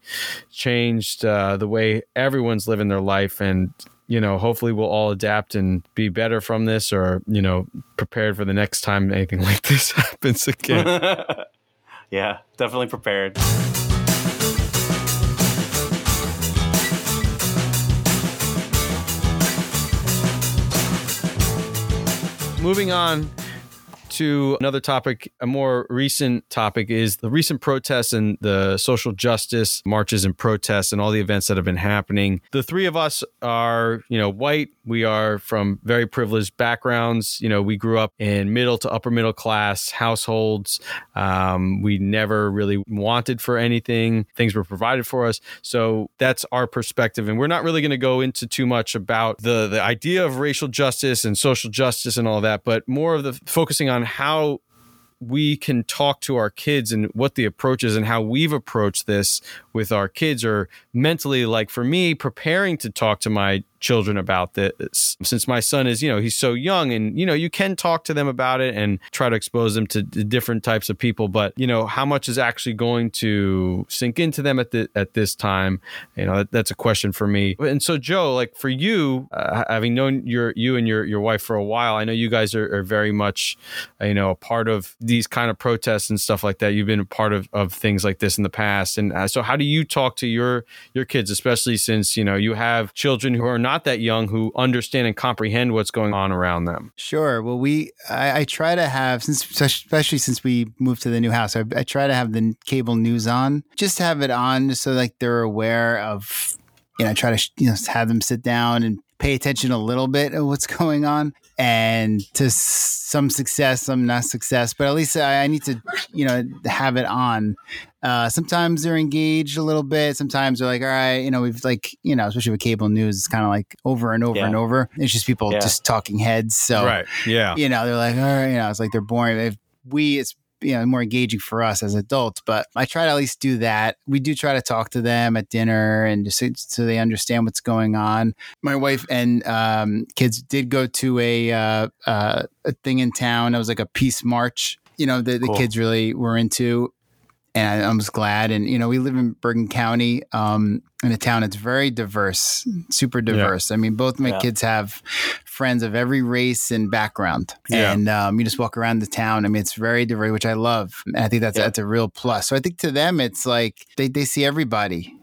changed uh the way everyone's living their life and you know hopefully we'll all adapt and be better from this or you know prepared for the next time anything like this happens again yeah, definitely prepared. Moving on to another topic, a more recent topic is the recent protests and the social justice marches and protests and all the events that have been happening. The three of us are, you know, white. We are from very privileged backgrounds. You know, we grew up in middle to upper middle class households. Um, we never really wanted for anything. Things were provided for us. So that's our perspective. And we're not really going to go into too much about the the idea of racial justice and social justice and all that, but more of the focusing on how we can talk to our kids and what the approach is and how we've approached this with our kids or mentally like for me preparing to talk to my children about this. Since my son is you know he's so young and you know you can talk to them about it and try to expose them to different types of people but you know how much is actually going to sink into them at the at this time? You know that, that's a question for me. And so joe like for you uh, having known your you and your your wife for a while i know you guys are, are very much you know a part of these kind of protests and stuff like that. You've been a part of, of things like this in the past. And uh, so how do you talk to your your kids especially since you know you have children who are not not that young who understand and comprehend what's going on around them. Sure. Well, we I, I try to have since especially since we moved to the new house, I, I try to have the cable news on, just have it on, so like they're aware of you know, try to you know have them sit down and pay attention a little bit of what's going on and to some success, some not success, but at least I, I need to, you know, have it on. Uh, sometimes they're engaged a little bit. Sometimes they're like, all right, you know, we've like, you know, especially with cable news, it's kind of like over and over yeah. and over. It's just people yeah. just talking heads. So, right. Yeah. You know, they're like, all right, you know, it's like they're boring. If we, it's you know more engaging for us as adults but i try to at least do that we do try to talk to them at dinner and just so they understand what's going on my wife and um, kids did go to a uh, uh, a thing in town it was like a peace march you know the, the cool. kids really were into and I, I was glad. And you know, we live in Bergen County, um, in a town that's very diverse, super diverse. Yeah. I mean, both my yeah. kids have friends of every race and background, yeah. and um, you just walk around the town. I mean, it's very diverse, which I love. And I think that's that's a real plus. So I think to them, it's like they they see everybody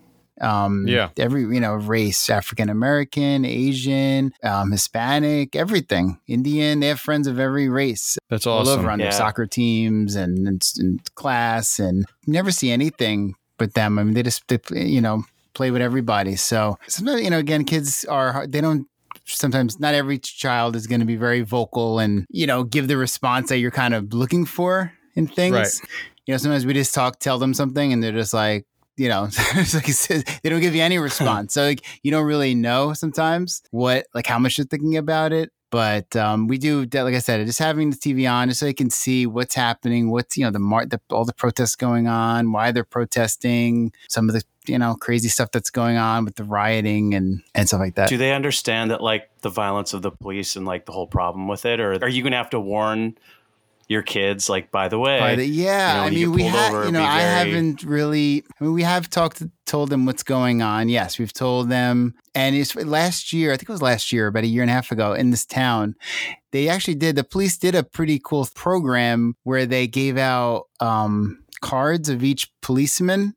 um, yeah. Every, you know, race, African American, Asian, um, Hispanic, everything, Indian, they have friends of every race. That's awesome. All over on yeah. their soccer teams and, and, and class and never see anything but them. I mean, they just, they, you know, play with everybody. So sometimes, you know, again, kids are, they don't, sometimes not every child is going to be very vocal and, you know, give the response that you're kind of looking for in things. Right. You know, sometimes we just talk, tell them something and they're just like, you know, like they don't give you any response. so like you don't really know sometimes what like how much you're thinking about it. But um, we do, like I said, just having the TV on just so you can see what's happening, what's you know the, mar- the all the protests going on, why they're protesting, some of the you know crazy stuff that's going on with the rioting and and stuff like that. Do they understand that like the violence of the police and like the whole problem with it, or are you going to have to warn your kids like by the way by the, yeah you know, i mean we have you know i haven't really i mean we have talked told them what's going on yes we've told them and it's last year i think it was last year about a year and a half ago in this town they actually did the police did a pretty cool program where they gave out um, cards of each policeman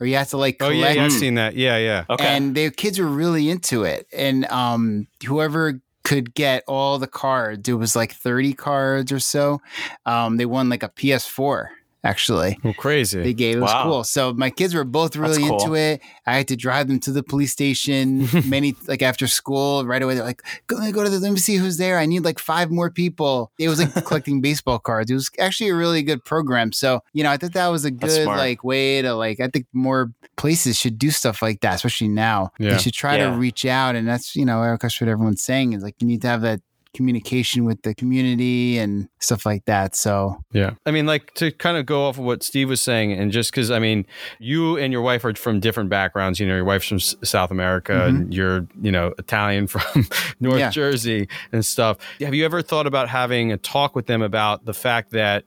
or you have to like collect. Oh yeah, yeah I've seen that. Yeah, yeah. Okay. And the kids were really into it, and um, whoever could get all the cards. It was like 30 cards or so. Um, they won like a PS4 actually. Well, crazy. They gave it was wow. cool. So my kids were both really cool. into it. I had to drive them to the police station many like after school right away. They're like, go, go to the let me see who's there. I need like five more people. It was like collecting baseball cards. It was actually a really good program. So, you know, I thought that was a good like way to like I think more places should do stuff like that, especially now. Yeah. They should try yeah. to reach out and that's, you know, that's what everyone's saying is like you need to have that communication with the community and stuff like that. So, yeah. I mean, like to kind of go off of what Steve was saying, and just because, I mean, you and your wife are from different backgrounds. You know, your wife's from South America mm-hmm. and you're, you know, Italian from North yeah. Jersey and stuff. Have you ever thought about having a talk with them about the fact that,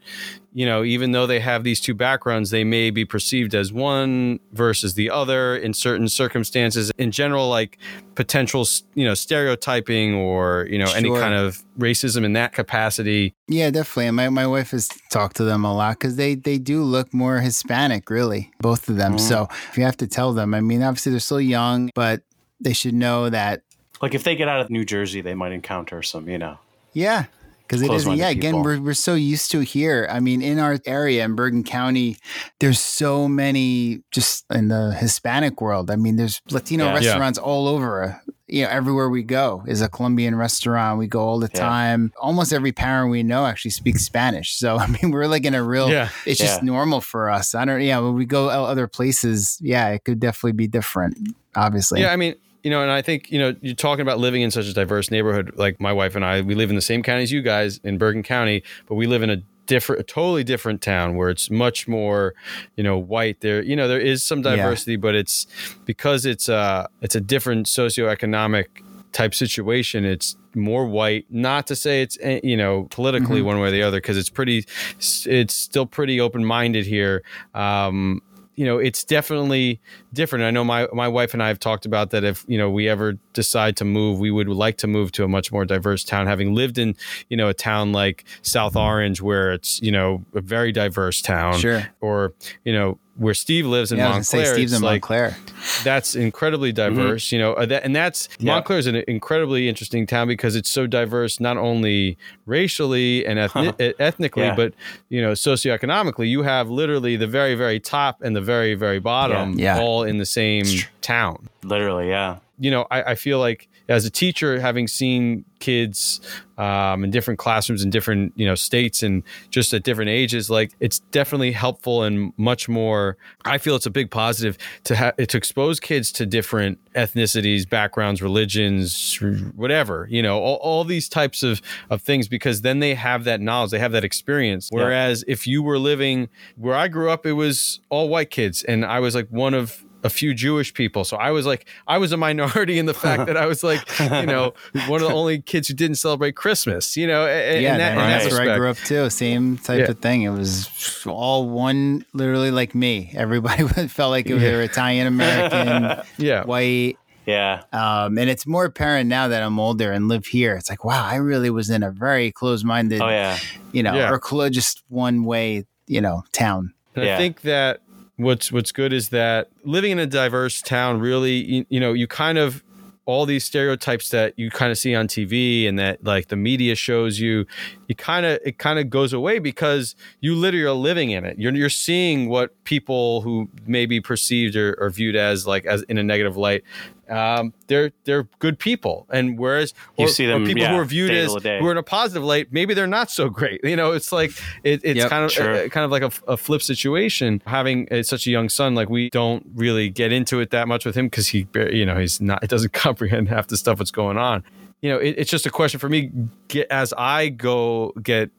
you know, even though they have these two backgrounds, they may be perceived as one versus the other in certain circumstances. In general, like potential, you know, stereotyping or, you know, sure. any kind of racism in that capacity. Yeah, definitely. My, my wife has talked to them a lot because they, they do look more Hispanic, really, both of them. Mm. So if you have to tell them, I mean, obviously they're still young, but they should know that. Like if they get out of New Jersey, they might encounter some, you know. Yeah, because it is Close-minded yeah again people. we're, we're so used to here i mean in our area in bergen county there's so many just in the hispanic world i mean there's latino Yeah. Yeah. restaurants all over uh, you know everywhere we go is a colombian restaurant we go all the Yeah. time almost every parent we know actually speaks spanish so i mean we're like in a real Yeah. it's just Yeah. normal for us i don't yeah when we go other places yeah it could definitely be different obviously Yeah, I mean, you know, and I think, you know, you're talking about living in such a diverse neighborhood. Like my wife and I, we live in the same county as you guys in Bergen County, but we live in a different, a totally different town where it's much more, you know, white. There, you know, there is some Yeah. diversity, but it's because it's a, it's a different socioeconomic type situation. It's more white. Not to say it's eh, you know politically one way or the other, because it's pretty, it's still pretty open minded here. Um, you know, it's definitely different. I know my my wife and I have talked about that. If you know we ever decide to move, we would like to move to a much more diverse town. Having lived in you know a town like South Orange, where it's you know a very diverse town, Sure. or you know where Steve lives in yeah, I was Montclair. say Steve's in like Montclair. that's incredibly diverse you know uh, that, and that's Yeah. montclair is an incredibly interesting town because it's so diverse not only racially and ethni- e- ethnically Yeah. but you know socioeconomically you have literally the very very top and the very very bottom Yeah. Yeah. All in the same town Literally, yeah. you know, I, I feel like as a teacher, having seen kids um, in different classrooms in different you know states and just at different ages, like it's definitely helpful and much more. I feel it's a big positive to have to expose kids to different ethnicities, backgrounds, religions, whatever you know, all, all these types of of things because then they have that knowledge, they have that experience. Yeah. Whereas if you were living where I grew up, it was all white kids, and I was like one of a few Jewish people. So I was like, I was a minority in the fact that I was like, you know, one of the only kids who didn't celebrate Christmas, you know, a- a- yeah, in that, and that that's where I grew up too. Same type Yeah. of thing. It was all one, literally like me. Everybody felt like it was they were Italian American, Yeah. white. Yeah. Um, and it's more apparent now that I'm older and live here. It's like, wow, I really was in a very closed-minded, Oh yeah. you know, Yeah. or clo- just one way, you know, town. And I think that what's what's good is that living in a diverse town really you, you know you kind of all these stereotypes that you kind of see on TV and that like the media shows you you kind of it kind of goes away because you literally are living in it you're you're seeing what people who may be perceived or, or viewed as like as in a negative light um, they're they're good people and whereas You or, see or them, people yeah, who are viewed as to day. who are in a positive light maybe they're not so great you know it's like it, it's Yep, kind of sure. uh, kind of like a, a flip situation. Having uh, such a young son, like we don't really get into it that much with him because he, you know, he's not, it doesn't comprehend half the stuff that's going on. You know, it, it's just a question for me. Get, as I go get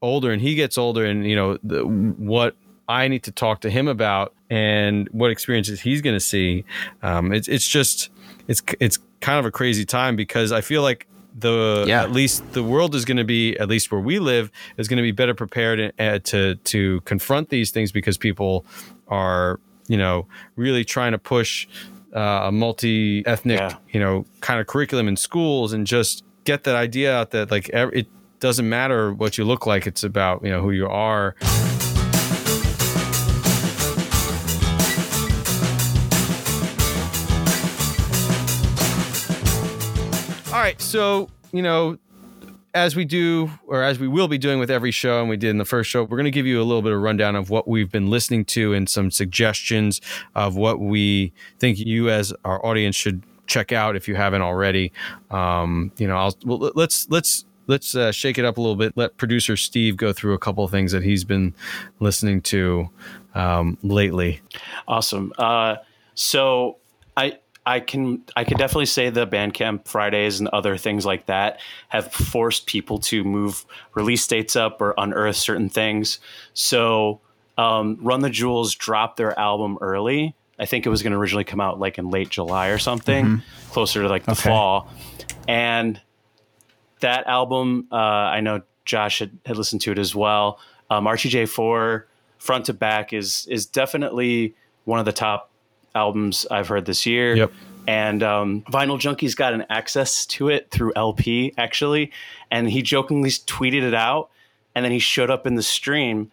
older and he gets older, and you know, the, what I need to talk to him about and what experiences he's going to see. Um, it's it's just it's it's kind of a crazy time because I feel like the Yeah. at least the world is going to be at least where we live is going to be better prepared uh, to to confront these things because people are you know really trying to push uh, a multi ethnic Yeah. you know kind of curriculum in schools and just get that idea out that like ev- it doesn't matter what you look like it's about you know who you are All right, so you know, as we do, or as we will be doing with every show, and we did in the first show, we're going to give you a little bit of rundown of what we've been listening to and some suggestions of what we think you, as our audience, should check out if you haven't already. Um, you know, I'll well, let's let's let's uh, shake it up a little bit. Let producer Steve go through a couple of things that he's been listening to um, lately. Awesome. Uh, so I I can I can definitely say the Bandcamp Fridays and other things like that have forced people to move release dates up or unearth certain things. So um, Run the Jewels dropped their album early. I think it was going to originally come out like in late July or something, closer to like the Okay. fall. And that album, uh, I know Josh had, had listened to it as well. Um, RTJ4 front to back is is definitely one of the top albums I've heard this year. Yep. And um, Vinyl Junkie's got an access to it through LP actually, and he jokingly tweeted it out, and then he showed up in the stream,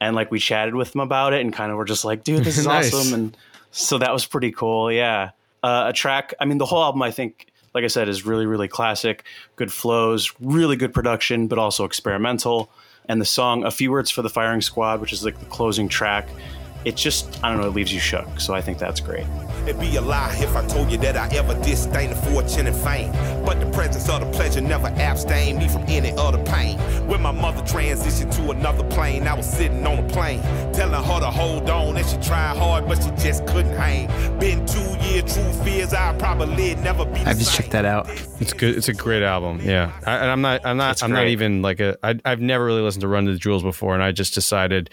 and like we chatted with him about it, and kind of were just like, "Dude, this is Nice. awesome," and so that was pretty cool. Yeah, uh, a track. I mean, the whole album I think like I said, is really, really classic, good flows, really good production, but also experimental. And the song, A Few Words for the Firing Squad, which is like the closing track, it just, I don't know, it leaves you shook. So I think that's great. It'd be a lie if I told you that I ever disdain the fortune and fame. But the presence of the pleasure never abstained me from any other pain. When my mother transitioned to another plane, I was sitting on a plane, telling her to hold on. And she tried hard, but she just couldn't hang. Been two years, true fears, I probably never be. I've just checked that out. It's good. It's a great album. Yeah, I, and I'm not. I'm not. It's I'm not even like a. I, I've never really listened to Run to the Jewels before, and I just decided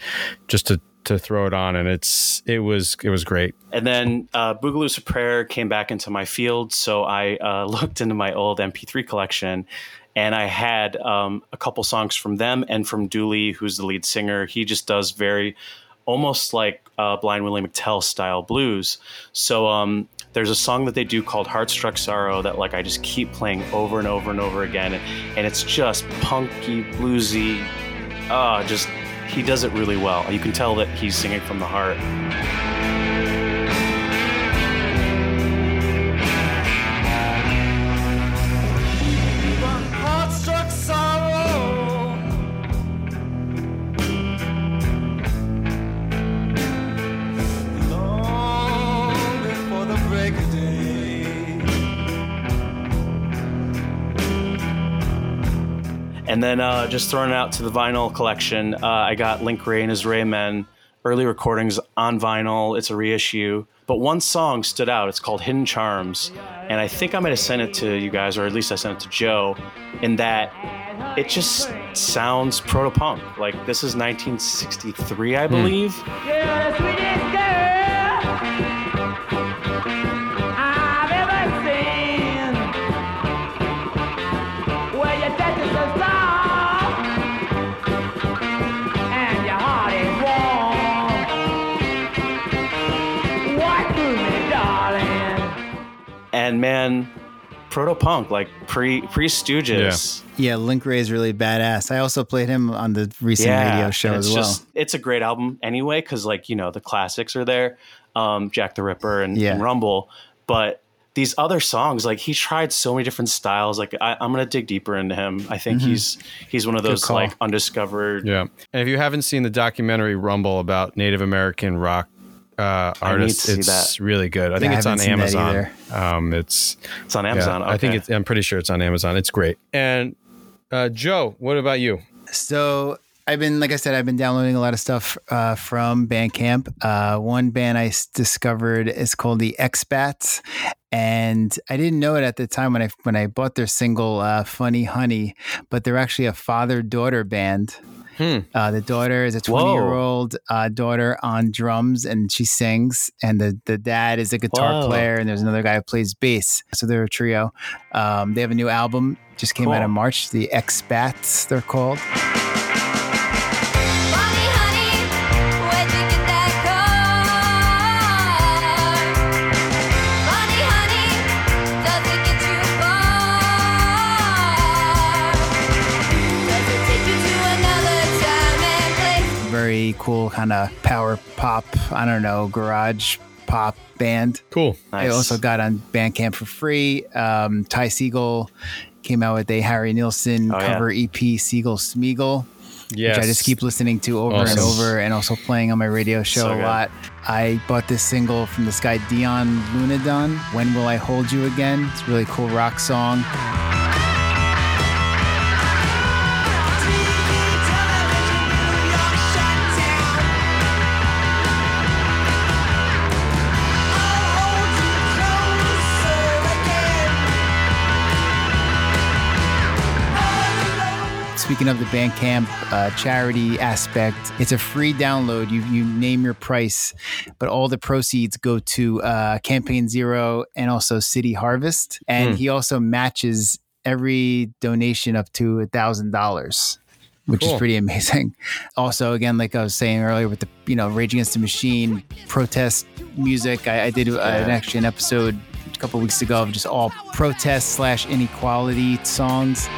just to to throw it on, and it's it was it was great. And then uh, Boogaloo's Prayer came back into my field, so I uh, looked into my old MP3 collection, and I had um, a couple songs from them and from Dooley, who's the lead singer. He just does very, almost like uh, Blind Willie McTell style blues. So um, there's a song that they do called "Heartstruck Sorrow" that like I just keep playing over and over and over again, and, and it's just punky, bluesy. Ah, just he does it really well. You can tell that he's singing from the heart. Break And then uh, just throwing it out to the vinyl collection, uh, I got Link Wray and his Raymen early recordings on vinyl. It's a reissue. But one song stood out. It's called Hidden Charms. And I think I might have sent it to you guys, or at least I sent it to Joe, in that it just sounds proto punk. Like this is 1963, I believe. You're And man, proto punk, like pre pre Stooges. Yeah, Link Wray is really badass. I also played him on the recent radio show as it's well. just- it's a great album anyway, because like you know the classics are there, um, Jack the Ripper and, Yeah. and Rumble, but these other songs, like he tried so many different styles. Like I, I'm gonna dig deeper into him. I think he's he's one of those Mm-hmm. like undiscovered. Yeah, and if you haven't seen the documentary Rumble about Native American rock uh, I need artists, it's that. really good. I think I it's on haven't seen that Amazon. Um, it's It's on yeah, Amazon. I think it's. I'm pretty sure it's on Amazon. It's great. And uh, Joe, what about you? So I've been, like I said, I've been downloading a lot of stuff uh, from Bandcamp. Uh, one band I discovered is called the Expats, and I didn't know it at the time when I when I bought their single uh, "Funny Honey," but they're actually a father daughter band. Uh, the daughter is a 20 year old uh, daughter on drums and she sings, and the, the dad is a guitar Whoa. player, and there's another guy who plays bass. So they're a trio. Um, they have a new album, just came out in March, the Expats, they're called. Cool kind of power pop, I don't know, garage pop band. Cool. I also got on Bandcamp for free. Um, Ty Segall came out with a Harry Nilsson Oh, yeah. cover EP, Segall Smeagol, Yes. which I just keep listening to over and over and also playing on my radio show So a good. lot. I bought this single from this guy, Dion Lunadon, When Will I Hold You Again? It's a really cool rock song. Speaking of the Bandcamp uh, charity aspect, it's a free download. You you name your price, but all the proceeds go to uh, Campaign Zero and also City Harvest. And he also matches every donation up to a thousand dollars. Which Cool. is pretty amazing. Also, again, like I was saying earlier, with the you know Rage Against the Machine protest music, I, I did uh, an actually an episode a couple weeks ago of just all protest slash inequality songs.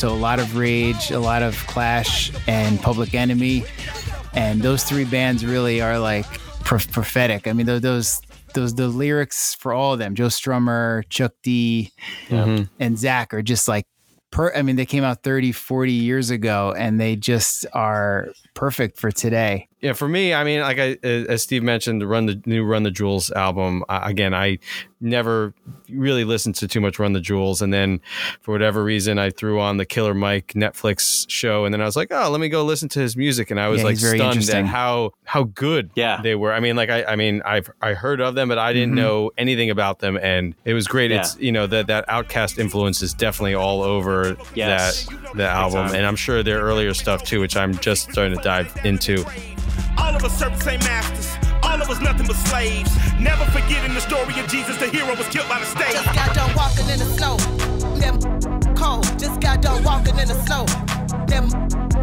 So a lot of Rage, a lot of Clash, and Public Enemy, and those three bands really are like pro- prophetic. I mean, tho- those those the lyrics for all of them, Joe Strummer, Chuck D, mm-hmm. and Zack are just like. Per, I mean, they came out 30, 40 years ago, and they just are perfect for today. Yeah, for me, I mean, like I, as Steve mentioned, the Run the new Run the Jewels album. Uh, again, I never really listened to too much Run the Jewels, and then for whatever reason, I threw on the Killer Mike Netflix show, and then I was like, oh, let me go listen to his music, and I was Yeah, like very stunned at how how good Yeah. they were. I mean, like I, I mean, I've I heard of them, but I didn't Mhm. know anything about them, and it was great. It's you know that that OutKast influence is definitely all over Yes. that the album, time. and I'm sure their earlier stuff too, which I'm just starting to dive into. All of us serve the same masters. All of us nothing but slaves. Never forgetting the story of Jesus, the hero was killed by the state. Just got done walking in the snow. Them cold. Just got done walking in the snow. Them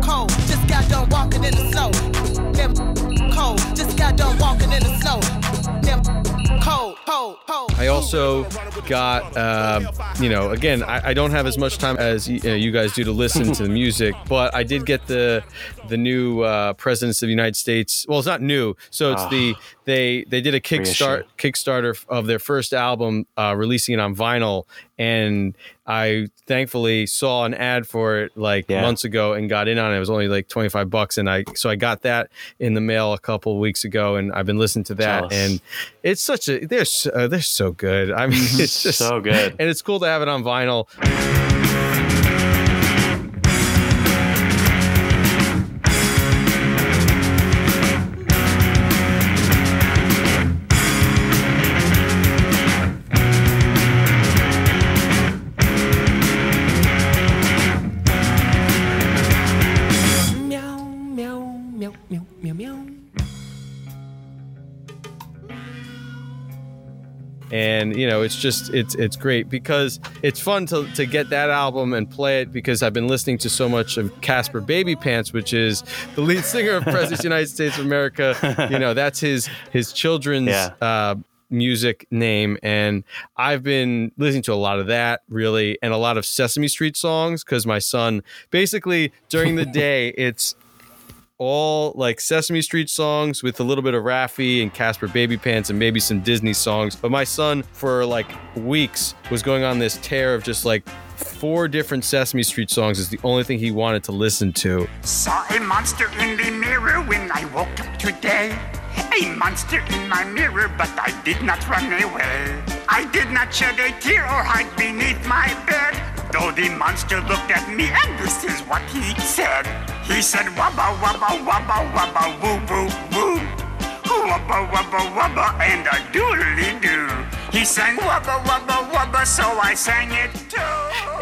cold. Just got done walking in the snow. Them cold. Just got done walking in the snow. Them. I also got, uh, you know, again, I, I don't have as much time as you, know, you guys do to listen to the music, but I did get the the new uh, presidents of the United States. Well, it's not new, so it's the they they did a kickstart Kickstarter of their first album, uh, releasing it on vinyl, and I thankfully saw an ad for it like Yeah. months ago and got in on it. It was only like twenty five bucks, and I so I got that in the mail a couple of weeks ago, and I've been listening to that, Jealous. and it's such a they're so, uh, they're so good. I mean, it's just So good. and it's cool to have it on vinyl. You know it's just it's it's great because it's fun to, to get that album and play it because I've been listening to so much of Caspar Baby Pants which is the lead singer of President United States of America you know that's his his children's Yeah. uh music name and I've been listening to a lot of that really and a lot of Sesame Street songs because my son basically during the day it's all like Sesame Street songs with a little bit of Raffi and Caspar Baby Pants and maybe some Disney songs. But my son, for like weeks, was going on this tear of just like four different Sesame Street songs is the only thing he wanted to listen to. Saw a monster in the mirror when I woke up today. A monster in my mirror, but I did not run away. I did not shed a tear or hide beneath my bed. Though the monster looked at me, and this is what he said. He said, Wabba, wabba, wabba, wabba, woo, woo, woo. Wubba, wubba, wubba, and a doodly doo. He sang wubba, wubba, wubba, so I sang it too.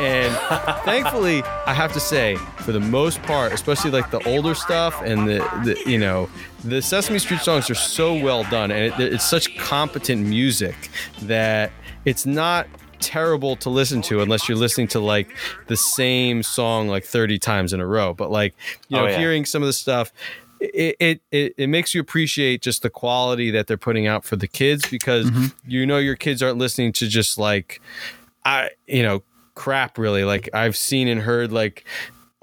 And thankfully, I have to say, for the most part, especially like the older stuff and the, the you know, the Sesame Street songs are so well done, and it, it's such competent music that it's not terrible to listen to unless you're listening to like the same song like 30 times in a row. But like, you Oh, know, yeah. hearing some of the stuff. It, it it it makes you appreciate just the quality that they're putting out for the kids because mm-hmm. you know your kids aren't listening to just like I you know crap really like I've seen and heard like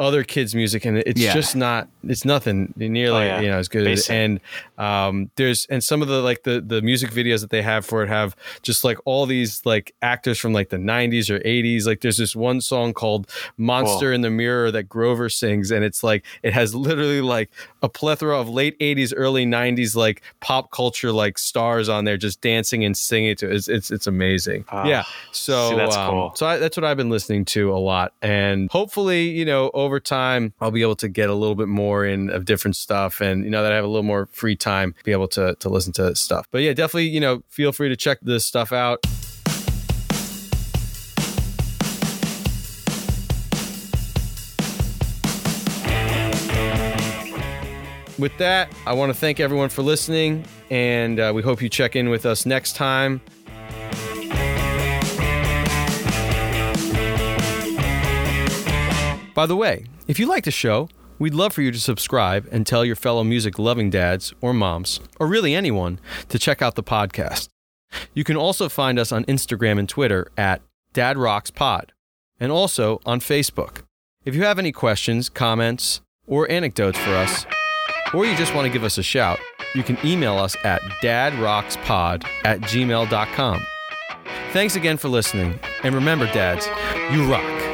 other kids music and it's Yeah. just not it's nothing nearly Oh, yeah. you know as good as Basic. and um there's and some of the like the the music videos that they have for it have just like all these like actors from like the 90s or 80s like there's this one song called Monster Cool. in the Mirror that Grover sings and it's like it has literally like a plethora of late 80s early 90s like pop culture like stars on there just dancing and singing to it. it's it's, it's amazing Ah, yeah so see, that's um, cool. so I, that's what I've been listening to a lot, and hopefully, you know, over time, I'll be able to get a little bit more in of different stuff, and you know that I have a little more free time, be able to to listen to stuff. But yeah, definitely, you know, feel free to check this stuff out. With that, I want to thank everyone for listening, and uh, we hope you check in with us next time. By the way, if you like the show, we'd love for you to subscribe and tell your fellow music loving dads or moms, or really anyone, to check out the podcast. You can also find us on Instagram and Twitter at Dad Rocks Pod, and also on Facebook. If you have any questions, comments, or anecdotes for us, or you just want to give us a shout, you can email us at dadrockspod at gmail.com. Thanks again for listening, and remember, dads, you rock.